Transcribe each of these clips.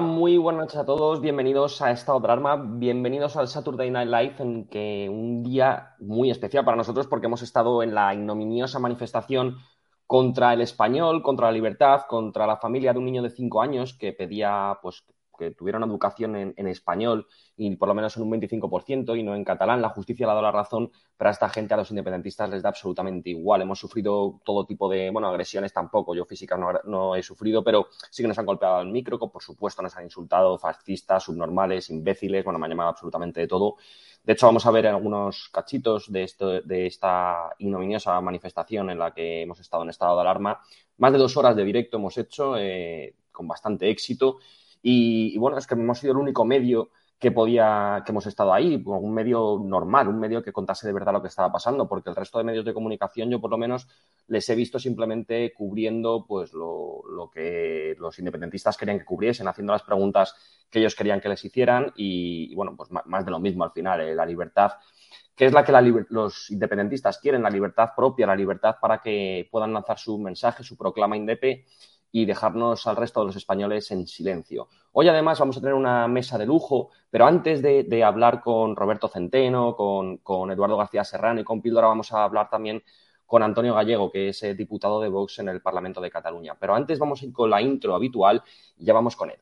Muy buenas noches a todos. Bienvenidos a Estado de Alarma. Bienvenidos al Saturday Night Live, en que un día muy especial para nosotros porque hemos estado en la ignominiosa manifestación contra el español, contra la libertad, contra la familia de un niño de cinco años que pedía pues, que tuviera educación en, español y por lo menos en un 25% y no en catalán. La justicia le ha dado la razón, pero a esta gente, a los independentistas, les da absolutamente igual. Hemos sufrido todo tipo de, bueno, agresiones tampoco. Yo física no, he sufrido, pero sí que nos han golpeado el micro, por supuesto nos han insultado, fascistas, subnormales, imbéciles, bueno, me han llamado absolutamente de todo. De hecho, vamos a ver algunos cachitos de, esto, de esta ignominiosa manifestación en la que hemos estado en estado de alarma. Más de dos horas de directo hemos hecho, eh, con bastante éxito. Y, bueno, es que hemos sido el único medio que podía, que hemos estado ahí, un medio normal, un medio que contase de verdad lo que estaba pasando, porque el resto de medios de comunicación yo por lo menos les he visto simplemente cubriendo pues lo, que los independentistas querían que cubriesen, haciendo las preguntas que ellos querían que les hicieran y, bueno, pues más de lo mismo al final, eh, la libertad que es la que los independentistas quieren, la libertad propia, la libertad para que puedan lanzar su mensaje, su proclama indepe y dejarnos al resto de los españoles en silencio. Hoy además vamos a tener una mesa de lujo, pero antes de, hablar con Roberto Centeno, con, Eduardo García Serrano y con Píldora vamos a hablar también con Antonio Gallego, que es eh, diputado de Vox en el Parlamento de Cataluña. Pero antes vamos a ir con la intro habitual y ya vamos con él.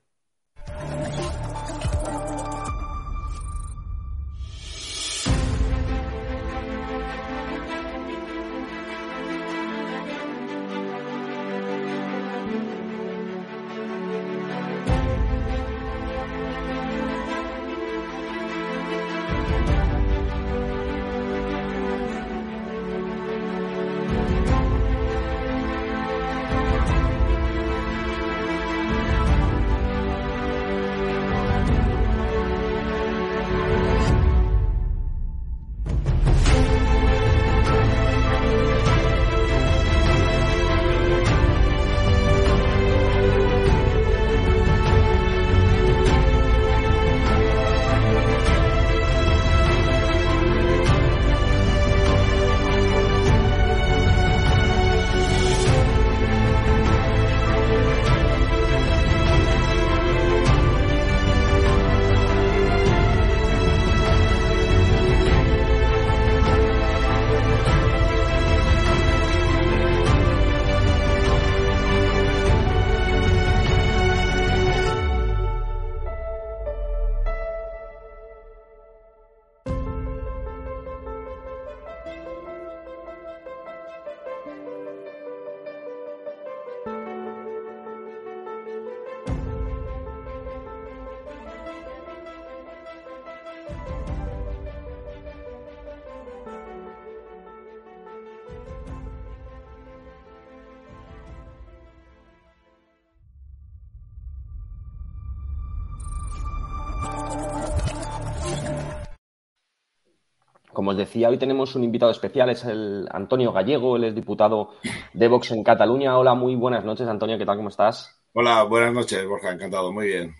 Os decía, hoy tenemos un invitado especial, es el Antonio Gallego, él es diputado de Vox en Cataluña. Hola, muy buenas noches, Antonio, ¿qué tal? ¿Cómo estás? Hola, buenas noches, Borja, encantado, muy bien.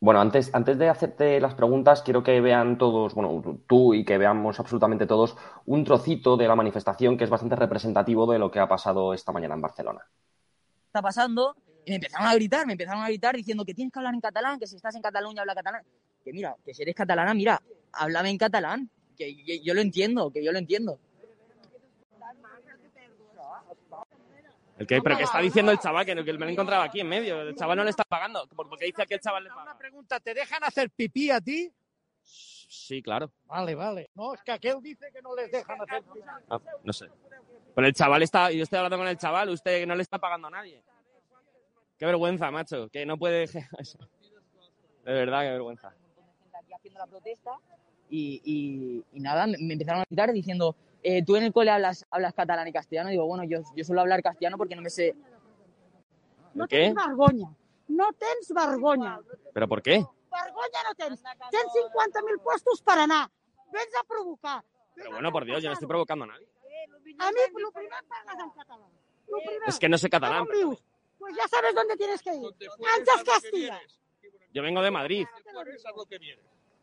Bueno, antes, antes de hacerte las preguntas, quiero que vean todos, bueno, tú y que veamos absolutamente todos, un trocito de la manifestación que es bastante representativo de lo que ha pasado esta mañana en Barcelona. Está pasando, y me empezaron a gritar, me empezaron a gritar diciendo que tienes que hablar en catalán, que si estás en Cataluña habla catalán. Que mira, que si eres catalana, mira, háblame en catalán que, yo lo entiendo, que yo lo entiendo. El que, pero que está diciendo el chaval que, me lo encontraba aquí en medio. El chaval no le está pagando. Porque dice que el chaval le paga. Una pregunta, ¿te dejan hacer pipí a ti? Sí, claro. Vale, vale. No, es que aquel dice que no les dejan hacer pipí. Ah, no sé. Pero el chaval está, yo estoy hablando con el chaval, usted no le está pagando a nadie. Qué vergüenza, macho, que no puede. De verdad, qué vergüenza. haciendo la protesta y, nada, me empezaron a gritar diciendo, eh, tú en el cole hablas, hablas catalán y castellano. Y digo, bueno, yo, yo suelo hablar castellano porque no me sé... No tienes vergonya. No tens vergonya. ¿Pero por qué? Vergonya no tens. Tens 50.000 puestos para anar. Vens a provocar. Pero bueno, por Dios, yo no estoy provocando a nadie. A mí, lo primero parlas en catalán. Es que no sé catalán. Pues ya sabes dónde tienes que ir. Antes Castilla. Yo vengo de Madrid.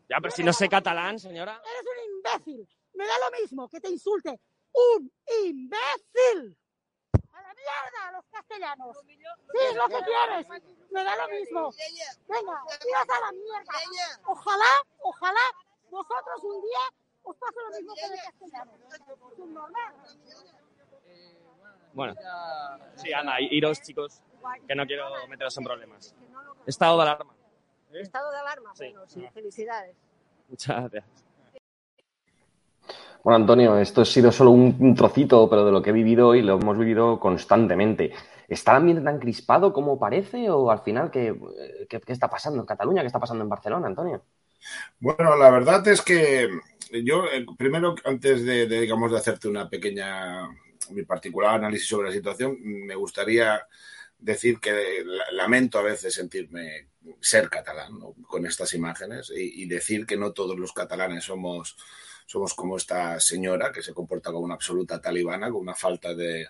Ya, pero si no sé catalán, señora. Eres un imbécil. Me da lo mismo que te insulte. ¡Un imbécil! A la mierda los castellanos. Sí, lo que quieres. Me da lo mismo. Venga, tiras a la mierda. Ojalá, ojalá vosotros un día os pase lo mismo que los castellanos. Es normal. Bueno, sí, anda, iros, chicos, que no quiero meteros en problemas. Estado de alarma. Estado de alarma. Sí. Bueno, sí, felicidades. Muchas gracias. Bueno, Antonio, esto ha sido solo un, un trocito, pero de lo que he vivido y lo hemos vivido constantemente. ¿Está el ambiente tan crispado como parece o al final qué, qué- qué está pasando en Cataluña? ¿Qué está pasando en Barcelona, Antonio? Bueno, la verdad es que yo, eh, primero, antes de, de, digamos, de hacerte una pequeña, mi particular análisis sobre la situación, me gustaría decir que la- lamento a veces sentirme ser catalán ¿no? con estas imágenes y, y decir que no todos los catalanes somos, somos como esta señora que se comporta como una absoluta talibana, con una falta de,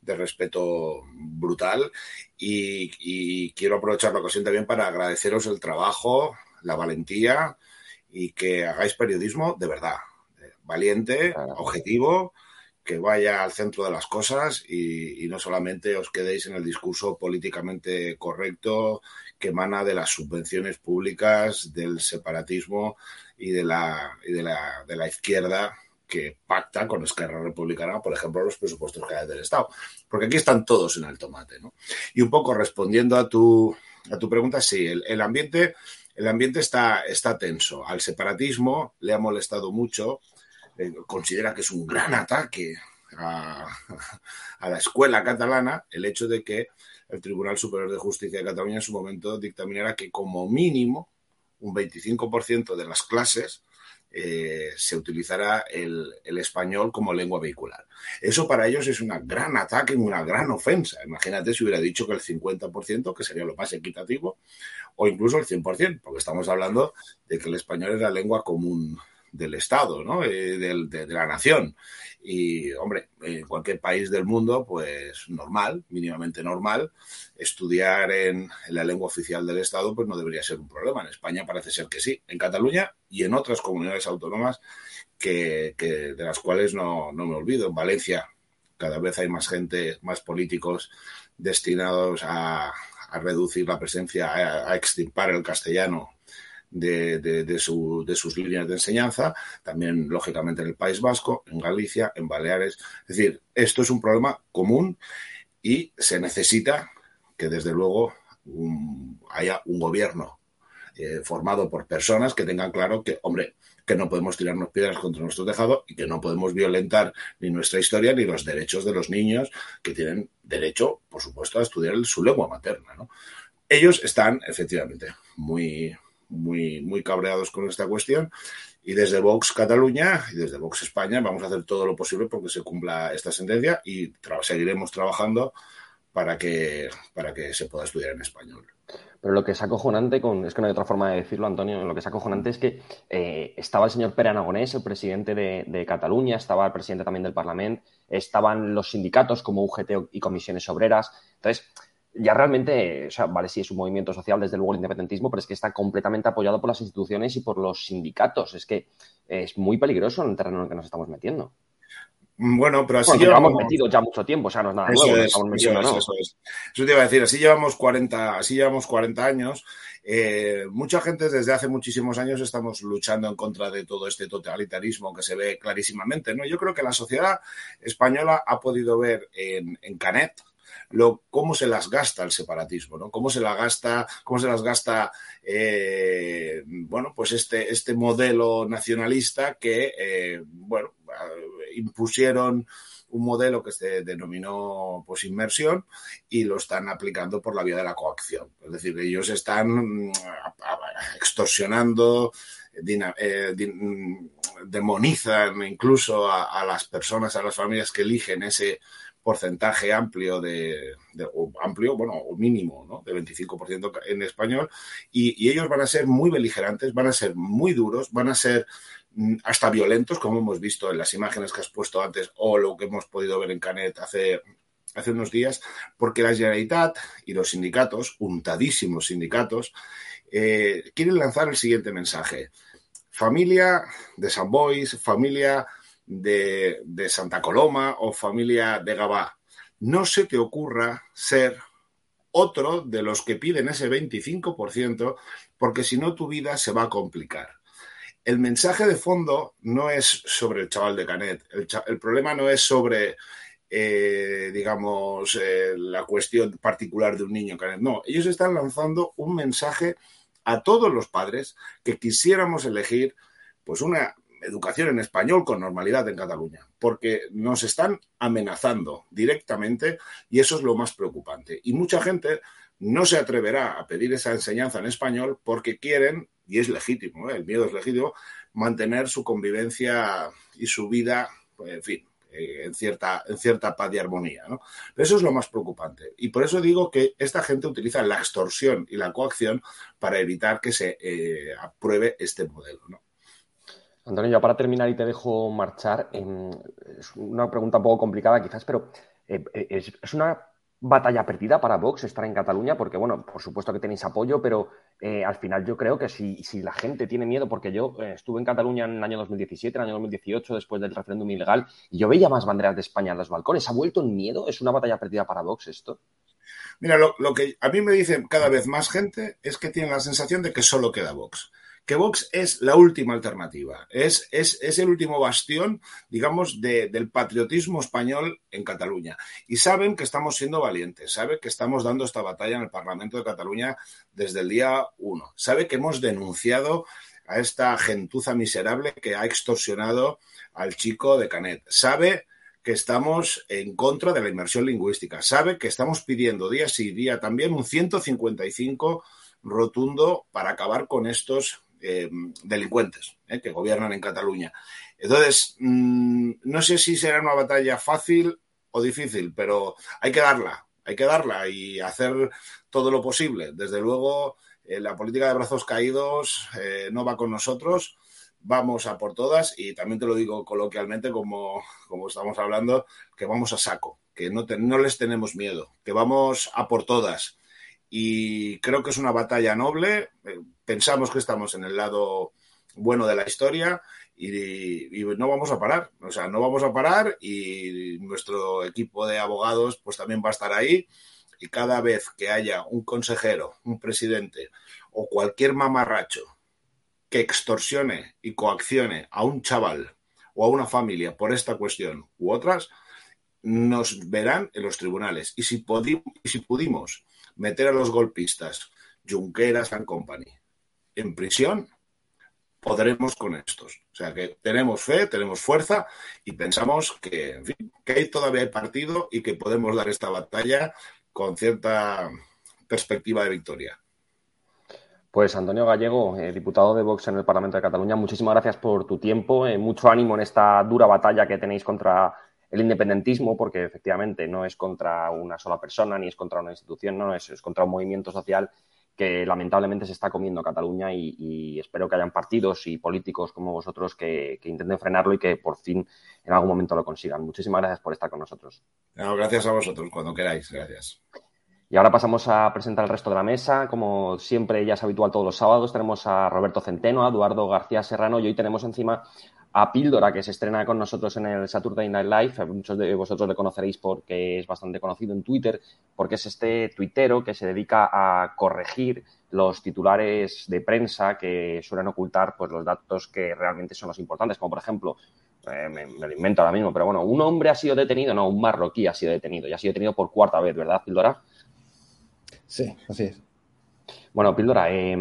de respeto brutal. Y, y quiero aprovechar la ocasión también para agradeceros el trabajo, la valentía y que hagáis periodismo de verdad, eh, valiente, objetivo, que vaya al centro de las cosas y, no solamente os quedéis en el discurso políticamente correcto que emana de las subvenciones públicas, del separatismo y de la, de la, de la izquierda que pacta con Esquerra Republicana, por ejemplo, los presupuestos generales del Estado. Porque aquí están todos en el tomate, ¿no? Y un poco respondiendo a tu, a tu pregunta, sí, el, el ambiente, el ambiente está, está tenso. Al separatismo le ha molestado mucho, eh, considera que es un gran ataque a, la escuela catalana el hecho de que el Tribunal Superior de Justicia de Cataluña en su momento dictaminara que como mínimo un 25% de las clases eh, se utilizará el, el, español como lengua vehicular. Eso para ellos es un gran ataque, una gran ofensa. Imagínate si hubiera dicho que el 50%, que sería lo más equitativo, o incluso el 100%, porque estamos hablando de que el español es la lengua común del Estado, ¿no? Eh, del, de, la nación. Y, hombre, en cualquier país del mundo, pues normal, mínimamente normal, estudiar en, la lengua oficial del Estado, pues no debería ser un problema. En España parece ser que sí. En Cataluña y en otras comunidades autónomas que, de las cuales no, no me olvido. En Valencia cada vez hay más gente, más políticos destinados a, a reducir la presencia, a extirpar el castellano de, de, de, su, de, sus líneas de enseñanza, también lógicamente en el País Vasco, en Galicia, en Baleares. Es decir, esto es un problema común y se necesita que desde luego haya un gobierno eh, formado por personas que tengan claro que, hombre, que no podemos tirarnos piedras contra nuestro tejado y que no podemos violentar ni nuestra historia ni los derechos de los niños que tienen derecho, por supuesto, a estudiar su lengua materna. Ellos están, efectivamente, muy, muy, muy cabreados con esta cuestión y desde Vox Cataluña y desde Vox España vamos a hacer todo lo posible porque se cumpla esta sentencia y tra seguiremos trabajando para que, para que se pueda estudiar en español. Pero lo que es acojonante, con, es que no hay otra forma de decirlo, Antonio, lo que es acojonante es que eh, estaba el señor Pere Aragonés, el presidente de, de, Cataluña, estaba el presidente también del Parlamento, estaban los sindicatos como UGT y comisiones obreras. Entonces, ya realmente, o sea, vale, sí es un movimiento social, desde luego el independentismo, pero es que está completamente apoyado por las instituciones y por los sindicatos. Es que es muy peligroso en el terreno en el que nos estamos metiendo. Bueno, pero así bueno, llevamos metidos ya mucho tiempo, o sea, no es nada eso nuevo, es, estamos eso, es, ¿no? eso es. Eso te iba a decir, así llevamos 40, así llevamos 40 años. Eh, mucha gente desde hace muchísimos años estamos luchando en contra de todo este totalitarismo que se ve clarísimamente, ¿no? Yo creo que la sociedad española ha podido ver en, en Canet, lo, cómo se las gasta el separatismo, ¿no? Cómo se gasta, cómo se las gasta, eh, bueno, pues este, este modelo nacionalista que, eh, bueno, impusieron un modelo que se denominó pues inmersión y lo están aplicando por la vía de la coacción. Es decir, ellos están extorsionando, eh, demonizan incluso a, a, las personas, a las familias que eligen ese porcentaje amplio de, amplio, bueno, o mínimo, ¿no? De 25% en español y, y, ellos van a ser muy beligerantes, van a ser muy duros, van a ser mm, hasta violentos, como hemos visto en las imágenes que has puesto antes o lo que hemos podido ver en Canet hace, hace unos días, porque la Generalitat y los sindicatos, untadísimos sindicatos, eh, quieren lanzar el siguiente mensaje. Familia de San Bois, familia de, Santa Coloma o familia de Gabá. no se te ocurra ser otro de los que piden ese 25%, porque si no tu vida se va a complicar. El mensaje de fondo no es sobre el chaval de Canet, el, problema no es sobre, eh, digamos, eh, la cuestión particular de un niño Canet, no, ellos están lanzando un mensaje a todos los padres que quisiéramos elegir pues una educación en español con normalidad en Cataluña, porque nos están amenazando directamente y eso es lo más preocupante. Y mucha gente no se atreverá a pedir esa enseñanza en español porque quieren, y es legítimo, ¿eh? el miedo es legítimo, mantener su convivencia y su vida, pues, en fin, eh, en cierta, en cierta paz y armonía. Pero eso es lo más preocupante. Y por eso digo que esta gente utiliza la extorsión y la coacción para evitar que se eh, apruebe este modelo. ¿no? Antonio, ya para terminar y te dejo marchar, em, es una pregunta un poco complicada quizás, pero eh, eh, es, una batalla perdida para Vox estar en Cataluña, porque bueno, por supuesto que tenéis apoyo, pero eh, al final yo creo que si, si la gente tiene miedo, porque yo estuve en Cataluña en el año 2017, en el año 2018, después del referéndum ilegal, y yo veía más banderas de España en los balcones. ¿Ha vuelto en miedo? ¿Es una batalla perdida para Vox esto? Mira, lo, lo que a mí me dicen cada vez más gente es que tienen la sensación de que solo queda Vox. Que Vox es la última alternativa, es, es, es el último bastión, digamos, de, del patriotismo español en Cataluña. Y saben que estamos siendo valientes, saben que estamos dando esta batalla en el Parlamento de Cataluña desde el día uno, sabe que hemos denunciado a esta gentuza miserable que ha extorsionado al chico de Canet, sabe que estamos en contra de la inmersión lingüística. Sabe que estamos pidiendo día sí día también un 155 rotundo para acabar con estos eh, delincuentes eh, que gobiernan en Cataluña. Entonces, mmm, no sé si será una batalla fácil o difícil, pero hay que darla, hay que darla y hacer todo lo posible. Desde luego, eh, la política de brazos caídos no va con nosotros vamos a por todas y también te lo digo coloquialmente como, como estamos hablando, que vamos a saco, que no, no les tenemos miedo, que vamos a por todas. Y creo que es una batalla noble, pensamos que estamos en el lado bueno de la historia y, no vamos a parar, o sea, no vamos a parar y nuestro equipo de abogados pues también va a estar ahí. Y cada vez que haya un consejero, un presidente o cualquier mamarracho que extorsione y coaccione a un chaval o a una familia por esta cuestión u otras, nos verán en los tribunales. Y si, y si pudimos meter a los golpistas, Junqueras and Company, en prisión, podremos con estos. O sea que tenemos fe, tenemos fuerza y pensamos que, que todavía hay partido y que podemos dar esta batalla con cierta perspectiva de victoria. Pues Antonio Gallego, eh, diputado de Vox en el Parlamento de Cataluña, muchísimas gracias por tu tiempo, eh, mucho ánimo en esta dura batalla que tenéis contra el independentismo, porque efectivamente no es contra una sola persona ni es contra una institución, no, es, es contra un movimiento social que lamentablemente se está comiendo Cataluña y, y espero que hayan partidos y políticos como vosotros que, que, intenten frenarlo y que por fin en algún momento lo consigan. Muchísimas gracias por estar con nosotros. No, gracias a vosotros, cuando queráis. Gracias. Y ahora pasamos a presentar el resto de la mesa. Como siempre, ya es habitual todos los sábados, tenemos a Roberto Centeno, a Eduardo García Serrano y hoy tenemos encima a Píldora, que se estrena con nosotros en el Saturday Night Live. Muchos de vosotros le conoceréis porque es bastante conocido en Twitter, porque es este tuitero que se dedica a corregir los titulares de prensa que suelen ocultar pues, los datos que realmente son los importantes, como por ejemplo, eh, me, me, lo invento ahora mismo, pero bueno, un hombre ha sido detenido, no, un marroquí ha sido detenido, y ha sido detenido por cuarta vez, ¿verdad, Píldora? Sí, así es. Bueno, Píldora, eh,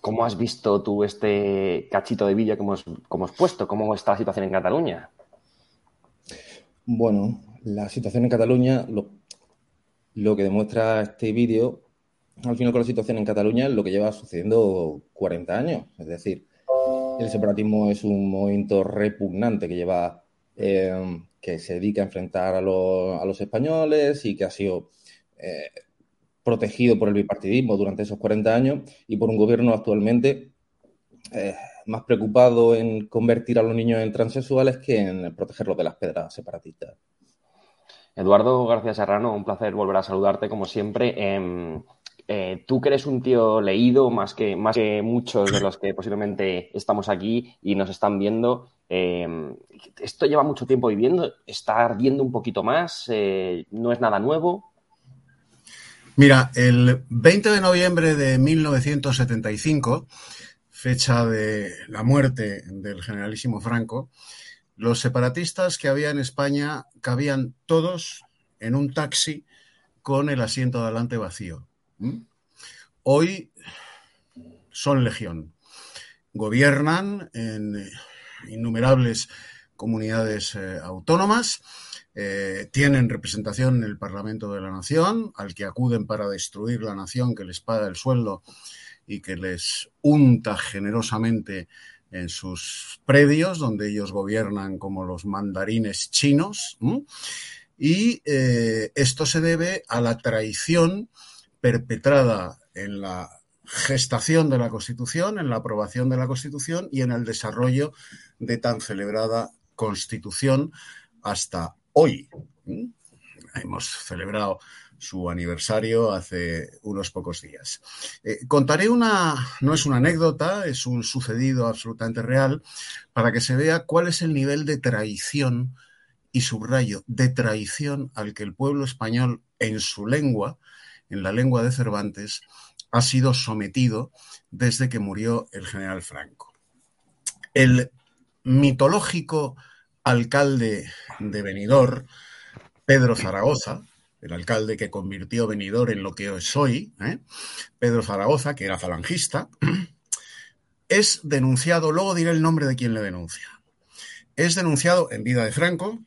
¿cómo has visto tú este cachito de vídeo que hemos, como hemos puesto? ¿Cómo está la situación en Cataluña? Bueno, la situación en Cataluña, lo, que demuestra este vídeo, al final con la situación en Cataluña es lo que lleva sucediendo 40 años. Es decir, el separatismo es un movimiento repugnante que lleva, eh, que se dedica a enfrentar a los, a los españoles y que ha sido eh, protegido por el bipartidismo durante esos 40 años y por un gobierno actualmente eh, más preocupado en convertir a los niños en transexuales que en protegerlos de las pedras separatistas. Eduardo García Serrano, un placer volver a saludarte como siempre. Eh, eh, tú que eres un tío leído más que, más que muchos de los que posiblemente estamos aquí y nos están viendo, eh, esto lleva mucho tiempo viviendo, está ardiendo un poquito más, eh, no es nada nuevo. Mira, el 20 de noviembre de 1975, fecha de la muerte del generalísimo Franco, los separatistas que había en España cabían todos en un taxi con el asiento de adelante vacío. ¿Mm? Hoy son legión. Gobiernan en innumerables comunidades eh, autónomas, eh, tienen representación en el Parlamento de la Nación, al que acuden para destruir la nación que les paga el sueldo y que les unta generosamente en sus predios, donde ellos gobiernan como los mandarines chinos. Y eh, esto se debe a la traición perpetrada en la gestación de la Constitución, en la aprobación de la Constitución y en el desarrollo de tan celebrada Constitución hasta hoy. ¿Mm? Hemos celebrado su aniversario hace unos pocos días. Eh, contaré una, no es una anécdota, es un sucedido absolutamente real, para que se vea cuál es el nivel de traición, y subrayo, de traición al que el pueblo español en su lengua, en la lengua de Cervantes, ha sido sometido desde que murió el general Franco. El mitológico alcalde de Benidorm, Pedro Zaragoza, el alcalde que convirtió Benidorm en lo que es hoy, ¿eh? Pedro Zaragoza, que era falangista, es denunciado, luego diré el nombre de quien le denuncia, es denunciado en vida de Franco,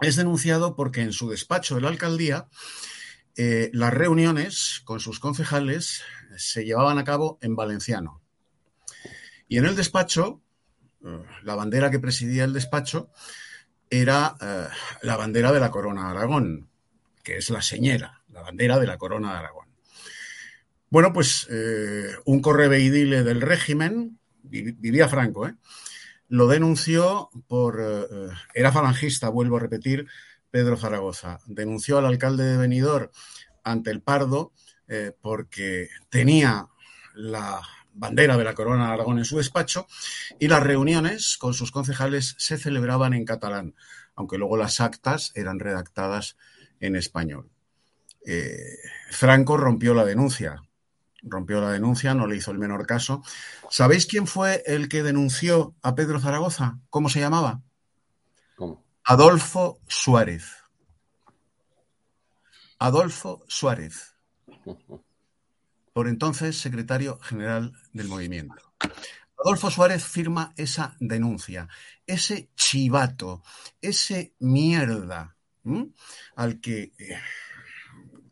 es denunciado porque en su despacho de la alcaldía eh, las reuniones con sus concejales se llevaban a cabo en valenciano. Y en el despacho, la bandera que presidía el despacho era eh, la bandera de la Corona de Aragón, que es la señera, la bandera de la Corona de Aragón. Bueno, pues eh, un correveidile del régimen, vivía Franco, ¿eh? lo denunció por, eh, era falangista, vuelvo a repetir, Pedro Zaragoza. Denunció al alcalde de Benidorm ante el Pardo eh, porque tenía la bandera de la Corona de Aragón en su despacho y las reuniones con sus concejales se celebraban en catalán, aunque luego las actas eran redactadas en español. Eh, Franco rompió la denuncia, rompió la denuncia, no le hizo el menor caso. ¿Sabéis quién fue el que denunció a Pedro Zaragoza? ¿Cómo se llamaba? ¿Cómo? Adolfo Suárez. Adolfo Suárez, por entonces secretario general del movimiento. Adolfo Suárez firma esa denuncia, ese chivato, ese mierda, al que eh,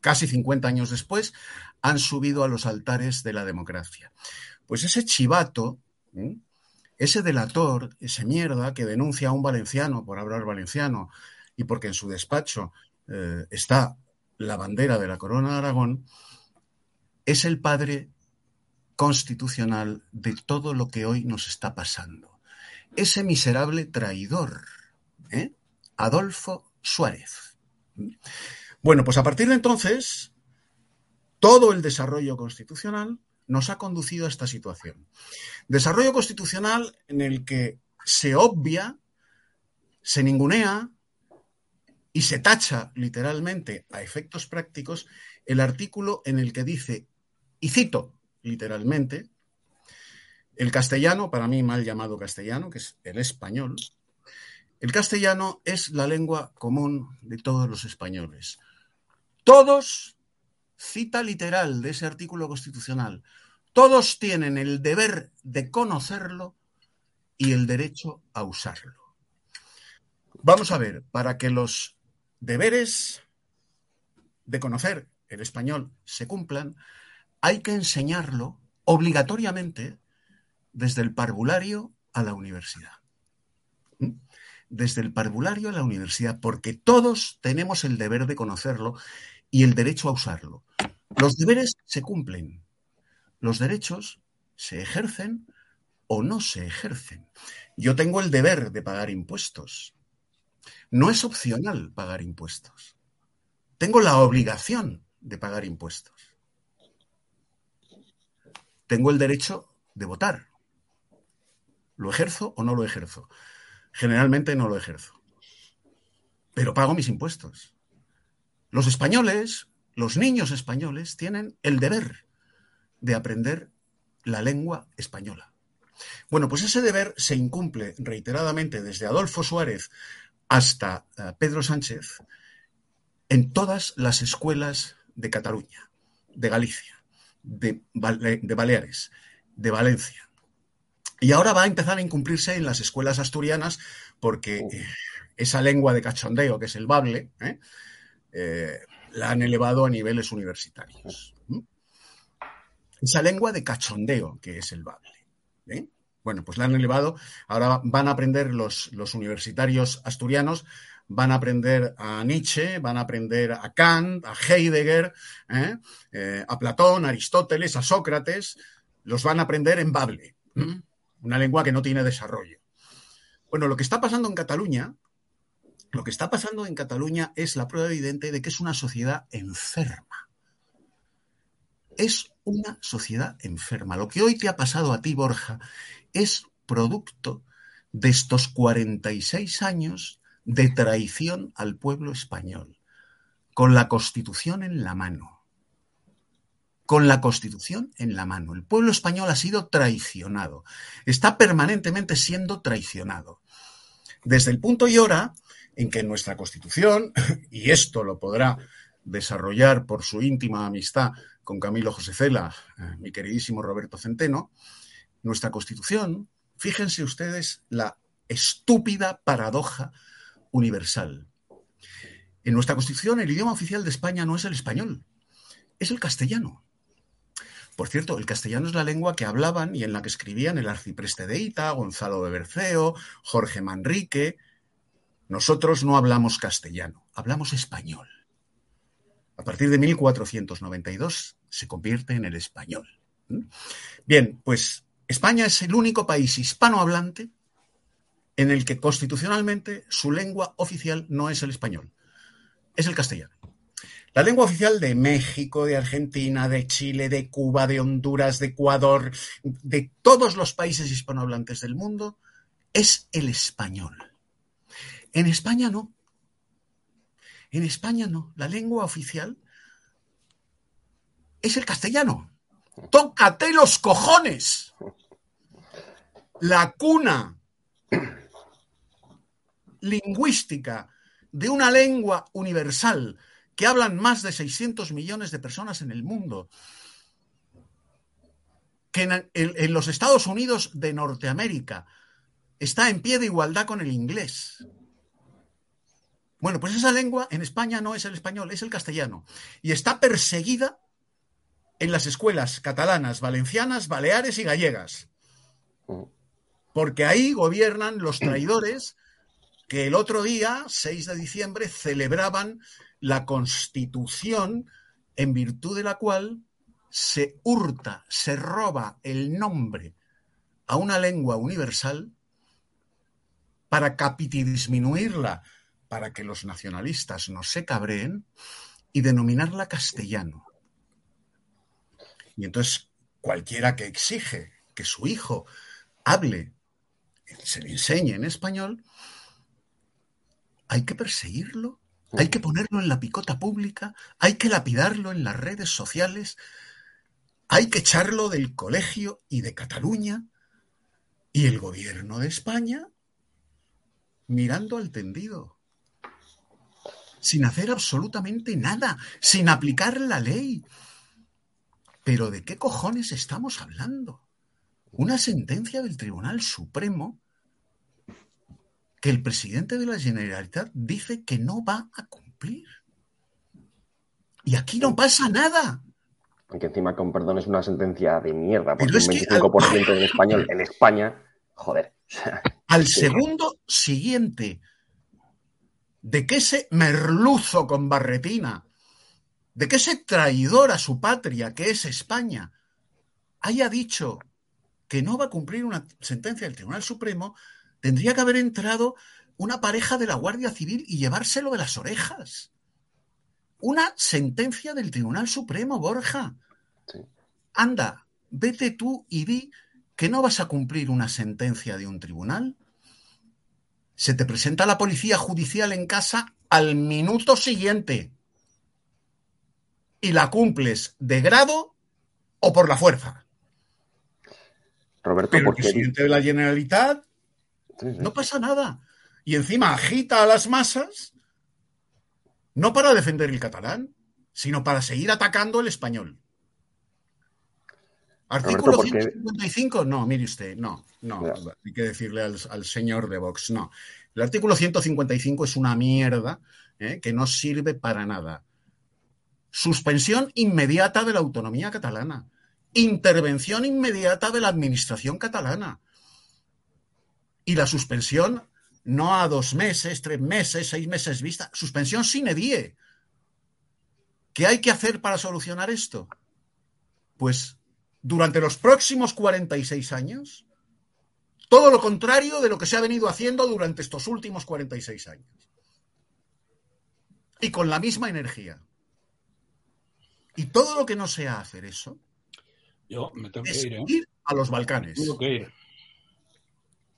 casi 50 años después han subido a los altares de la democracia. Pues ese chivato, ese delator, ese mierda que denuncia a un valenciano por hablar valenciano y porque en su despacho eh, está la bandera de la corona de Aragón, es el padre constitucional de todo lo que hoy nos está pasando. Ese miserable traidor, ¿eh? Adolfo Suárez. Bueno, pues a partir de entonces, todo el desarrollo constitucional nos ha conducido a esta situación. Desarrollo constitucional en el que se obvia, se ningunea y se tacha literalmente a efectos prácticos el artículo en el que dice, y cito literalmente, el castellano, para mí mal llamado castellano, que es el español, el castellano es la lengua común de todos los españoles. Todos, cita literal de ese artículo constitucional, todos tienen el deber de conocerlo y el derecho a usarlo. Vamos a ver, para que los deberes de conocer el español se cumplan, hay que enseñarlo obligatoriamente desde el parvulario a la universidad. Desde el parvulario a la universidad, porque todos tenemos el deber de conocerlo y el derecho a usarlo. Los deberes se cumplen, los derechos se ejercen o no se ejercen. Yo tengo el deber de pagar impuestos. No es opcional pagar impuestos. Tengo la obligación de pagar impuestos. Tengo el derecho de votar. ¿Lo ejerzo o no lo ejerzo? Generalmente no lo ejerzo. Pero pago mis impuestos. Los españoles, los niños españoles, tienen el deber de aprender la lengua española. Bueno, pues ese deber se incumple reiteradamente desde Adolfo Suárez hasta uh, Pedro Sánchez en todas las escuelas de Cataluña, de Galicia, de, de Baleares, de Valencia. Y ahora va a empezar a incumplirse en las escuelas asturianas porque eh, esa lengua de cachondeo, que es el bable, ¿eh? Eh, la han elevado a niveles universitarios. ¿Mm? Esa lengua de cachondeo, que es el bable. ¿eh? Bueno, pues la han elevado. Ahora van a aprender los, los universitarios asturianos van a aprender a Nietzsche, van a aprender a Kant, a Heidegger, ¿eh? Eh, a Platón, a Aristóteles, a Sócrates, los van a aprender en bable, una lengua que no tiene desarrollo. Bueno, lo que está pasando en Cataluña, lo que está pasando en Cataluña es la prueba evidente de que es una sociedad enferma. Es una sociedad enferma. Lo que hoy te ha pasado a ti, Borja, es producto de estos 46 años de traición al pueblo español, con la Constitución en la mano. Con la Constitución en la mano. El pueblo español ha sido traicionado. Está permanentemente siendo traicionado. Desde el punto y hora en que nuestra Constitución, y esto lo podrá desarrollar por su íntima amistad con Camilo José Cela, eh, mi queridísimo Roberto Centeno, nuestra Constitución, fíjense ustedes la estúpida paradoja universal. En nuestra Constitución el idioma oficial de España no es el español, es el castellano. Por cierto, el castellano es la lengua que hablaban y en la que escribían el arcipreste de Ita, Gonzalo de Berceo, Jorge Manrique. Nosotros no hablamos castellano, hablamos español. A partir de 1492 se convierte en el español. Bien, pues España es el único país hispanohablante en el que constitucionalmente su lengua oficial no es el español, es el castellano. La lengua oficial de México, de Argentina, de Chile, de Cuba, de Honduras, de Ecuador, de todos los países hispanohablantes del mundo, es el español. En España no. En España no. La lengua oficial es el castellano. Tócate los cojones. La cuna lingüística de una lengua universal que hablan más de 600 millones de personas en el mundo, que en, en, en, los Estados Unidos de Norteamérica está en pie de igualdad con el inglés. Bueno, pues esa lengua en España no es el español, es el castellano. Y está perseguida en las escuelas catalanas, valencianas, baleares y gallegas. Porque ahí gobiernan los traidores que el otro día, 6 de diciembre, celebraban la constitución en virtud de la cual se hurta, se roba el nombre a una lengua universal para capitidisminuirla, para que los nacionalistas no se cabreen y denominarla castellano. Y entonces cualquiera que exige que su hijo hable, se le enseñe en español, hay que perseguirlo, hay que ponerlo en la picota pública, hay que lapidarlo en las redes sociales, hay que echarlo del colegio y de Cataluña y el gobierno de España mirando al tendido, sin hacer absolutamente nada, sin aplicar la ley. Pero ¿de qué cojones estamos hablando? Una sentencia del Tribunal Supremo que el presidente de la Generalitat dice que no va a cumplir. Y aquí no pasa nada. Aunque encima, con perdón, es una sentencia de mierda, porque es un 25% que al... en español en España, joder. Al segundo siguiente de que ese merluzo con barretina, de que ese traidor a su patria, que es España, haya dicho que no va a cumplir una sentencia del Tribunal Supremo, tendría que haber entrado una pareja de la Guardia Civil y llevárselo de las orejas. Una sentencia del Tribunal Supremo, Borja. Sí. Anda, vete tú y di que no vas a cumplir una sentencia de un tribunal. Se te presenta la policía judicial en casa al minuto siguiente y la cumples de grado o por la fuerza. Roberto, Pero el presidente de la Generalitat Sí, sí. no pasa nada. Y encima agita a las masas, no para defender el catalán, sino para seguir atacando el español. Artículo Roberto, ¿por qué? 155, no, mire usted, no, no, hay que decirle al, al señor de Vox, no. El artículo 155 es una mierda ¿eh? que no sirve para nada. Suspensión inmediata de la autonomía catalana. Intervención inmediata de la administración catalana. Y la suspensión no a dos meses, tres meses, seis meses vista, suspensión sine die. ¿Qué hay que hacer para solucionar esto? Pues durante los próximos 46 años, todo lo contrario de lo que se ha venido haciendo durante estos últimos 46 años. Y con la misma energía. Y todo lo que no sea hacer eso Yo me tengo que es ir, ¿eh? ir a los Balcanes. Tengo que ir.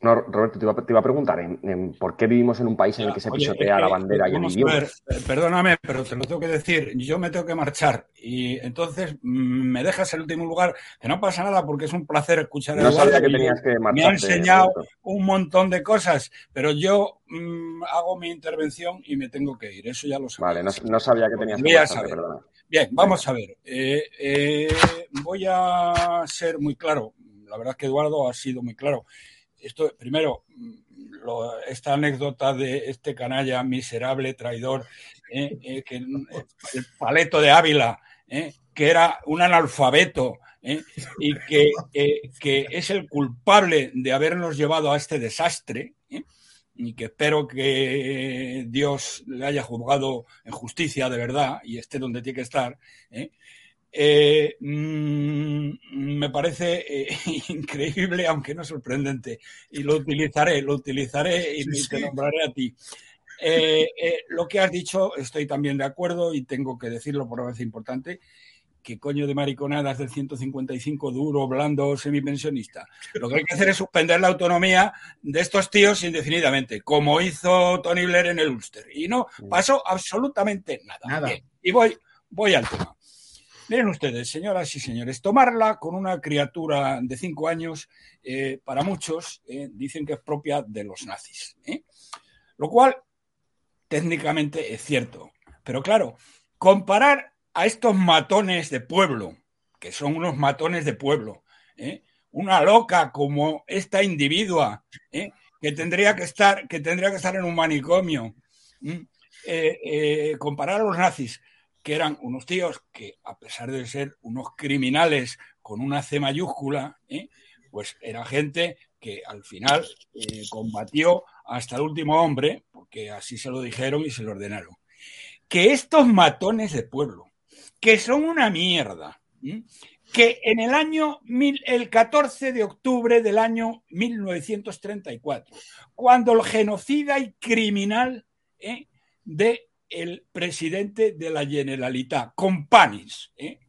No, Roberto, te iba, te iba a preguntar en, en por qué vivimos en un país en el que se Oye, pisotea la bandera y el idioma. ver, eh, perdóname, pero te lo tengo que decir. Yo me tengo que marchar y entonces mm, me dejas el último lugar, que no pasa nada porque es un placer escuchar No sabía que tenías que me ha marcharte, enseñado Roberto. un montón de cosas, pero yo mm, hago mi intervención y me tengo que ir. Eso ya lo sabía. Vale, no, no sabía que tenías que marcharte, perdona. Bien, vamos a ver. Eh, eh, voy a ser muy claro. La verdad es que Eduardo ha sido muy claro. Esto, primero, mm, lo- esta anécdota de este canalla miserable, traidor, eh, eh, que, eh, el paleto de Ávila, que era un analfabeto y que, que es el culpable de habernos llevado a este desastre. y que espero que Dios le haya juzgado en justicia de verdad y esté donde tiene que estar. ¿Eh? Mm, me parece eh, increíble, aunque no sorprendente, y lo utilizaré, lo utilizaré y, Sí, te nombraré a ti. Eh, eh, lo que has dicho, estoy también de acuerdo y tengo que decirlo por una vez importante, que coño de mariconadas del 155 duro, blando, semipensionista. Lo que hay que hacer es suspender la autonomía de estos tíos indefinidamente, como hizo Tony Blair en el Ulster. Y no pasó absolutamente nada. Nada. Bien, y voy, voy al tema. Miren ustedes, señoras y señores, tomarla con una criatura de cinco años, eh, para muchos, eh, dicen que es propia de los nazis. ¿eh? Lo cual técnicamente es cierto. Pero claro, comparar a estos matones de pueblo, que son unos matones de pueblo, una loca como esta individua, que tendría que estar, que tendría que estar en un manicomio, comparar a los nazis, que eran unos tíos que, a pesar de ser unos criminales con una C mayúscula, ¿eh? pues era gente que al final eh, combatió hasta el último hombre, porque así se lo dijeron y se lo ordenaron. Que estos matones de pueblo, que son una mierda, que en el año, el 14 de octubre del año 1934, cuando el genocida y criminal ¿eh? de el presidente de la Generalitat, Companys, ¿eh?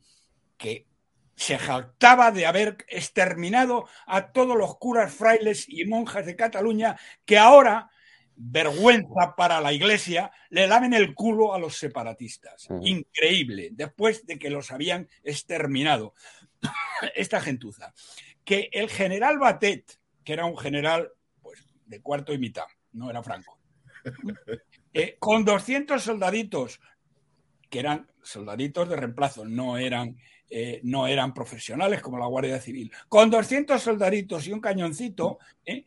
que se jactaba de haber exterminado a todos los curas, frailes y monjas de Cataluña que ahora, vergüenza para la iglesia, le lamen el culo a los separatistas. Increíble, después de que los habían exterminado. Esta gentuza. Que el general Batet, que era un general pues, de cuarto y mitad, no era Franco, eh, con 200 soldaditos, que eran soldaditos de reemplazo, no eran, eh, no eran profesionales como la Guardia Civil, con 200 soldaditos y un cañoncito, ¿eh?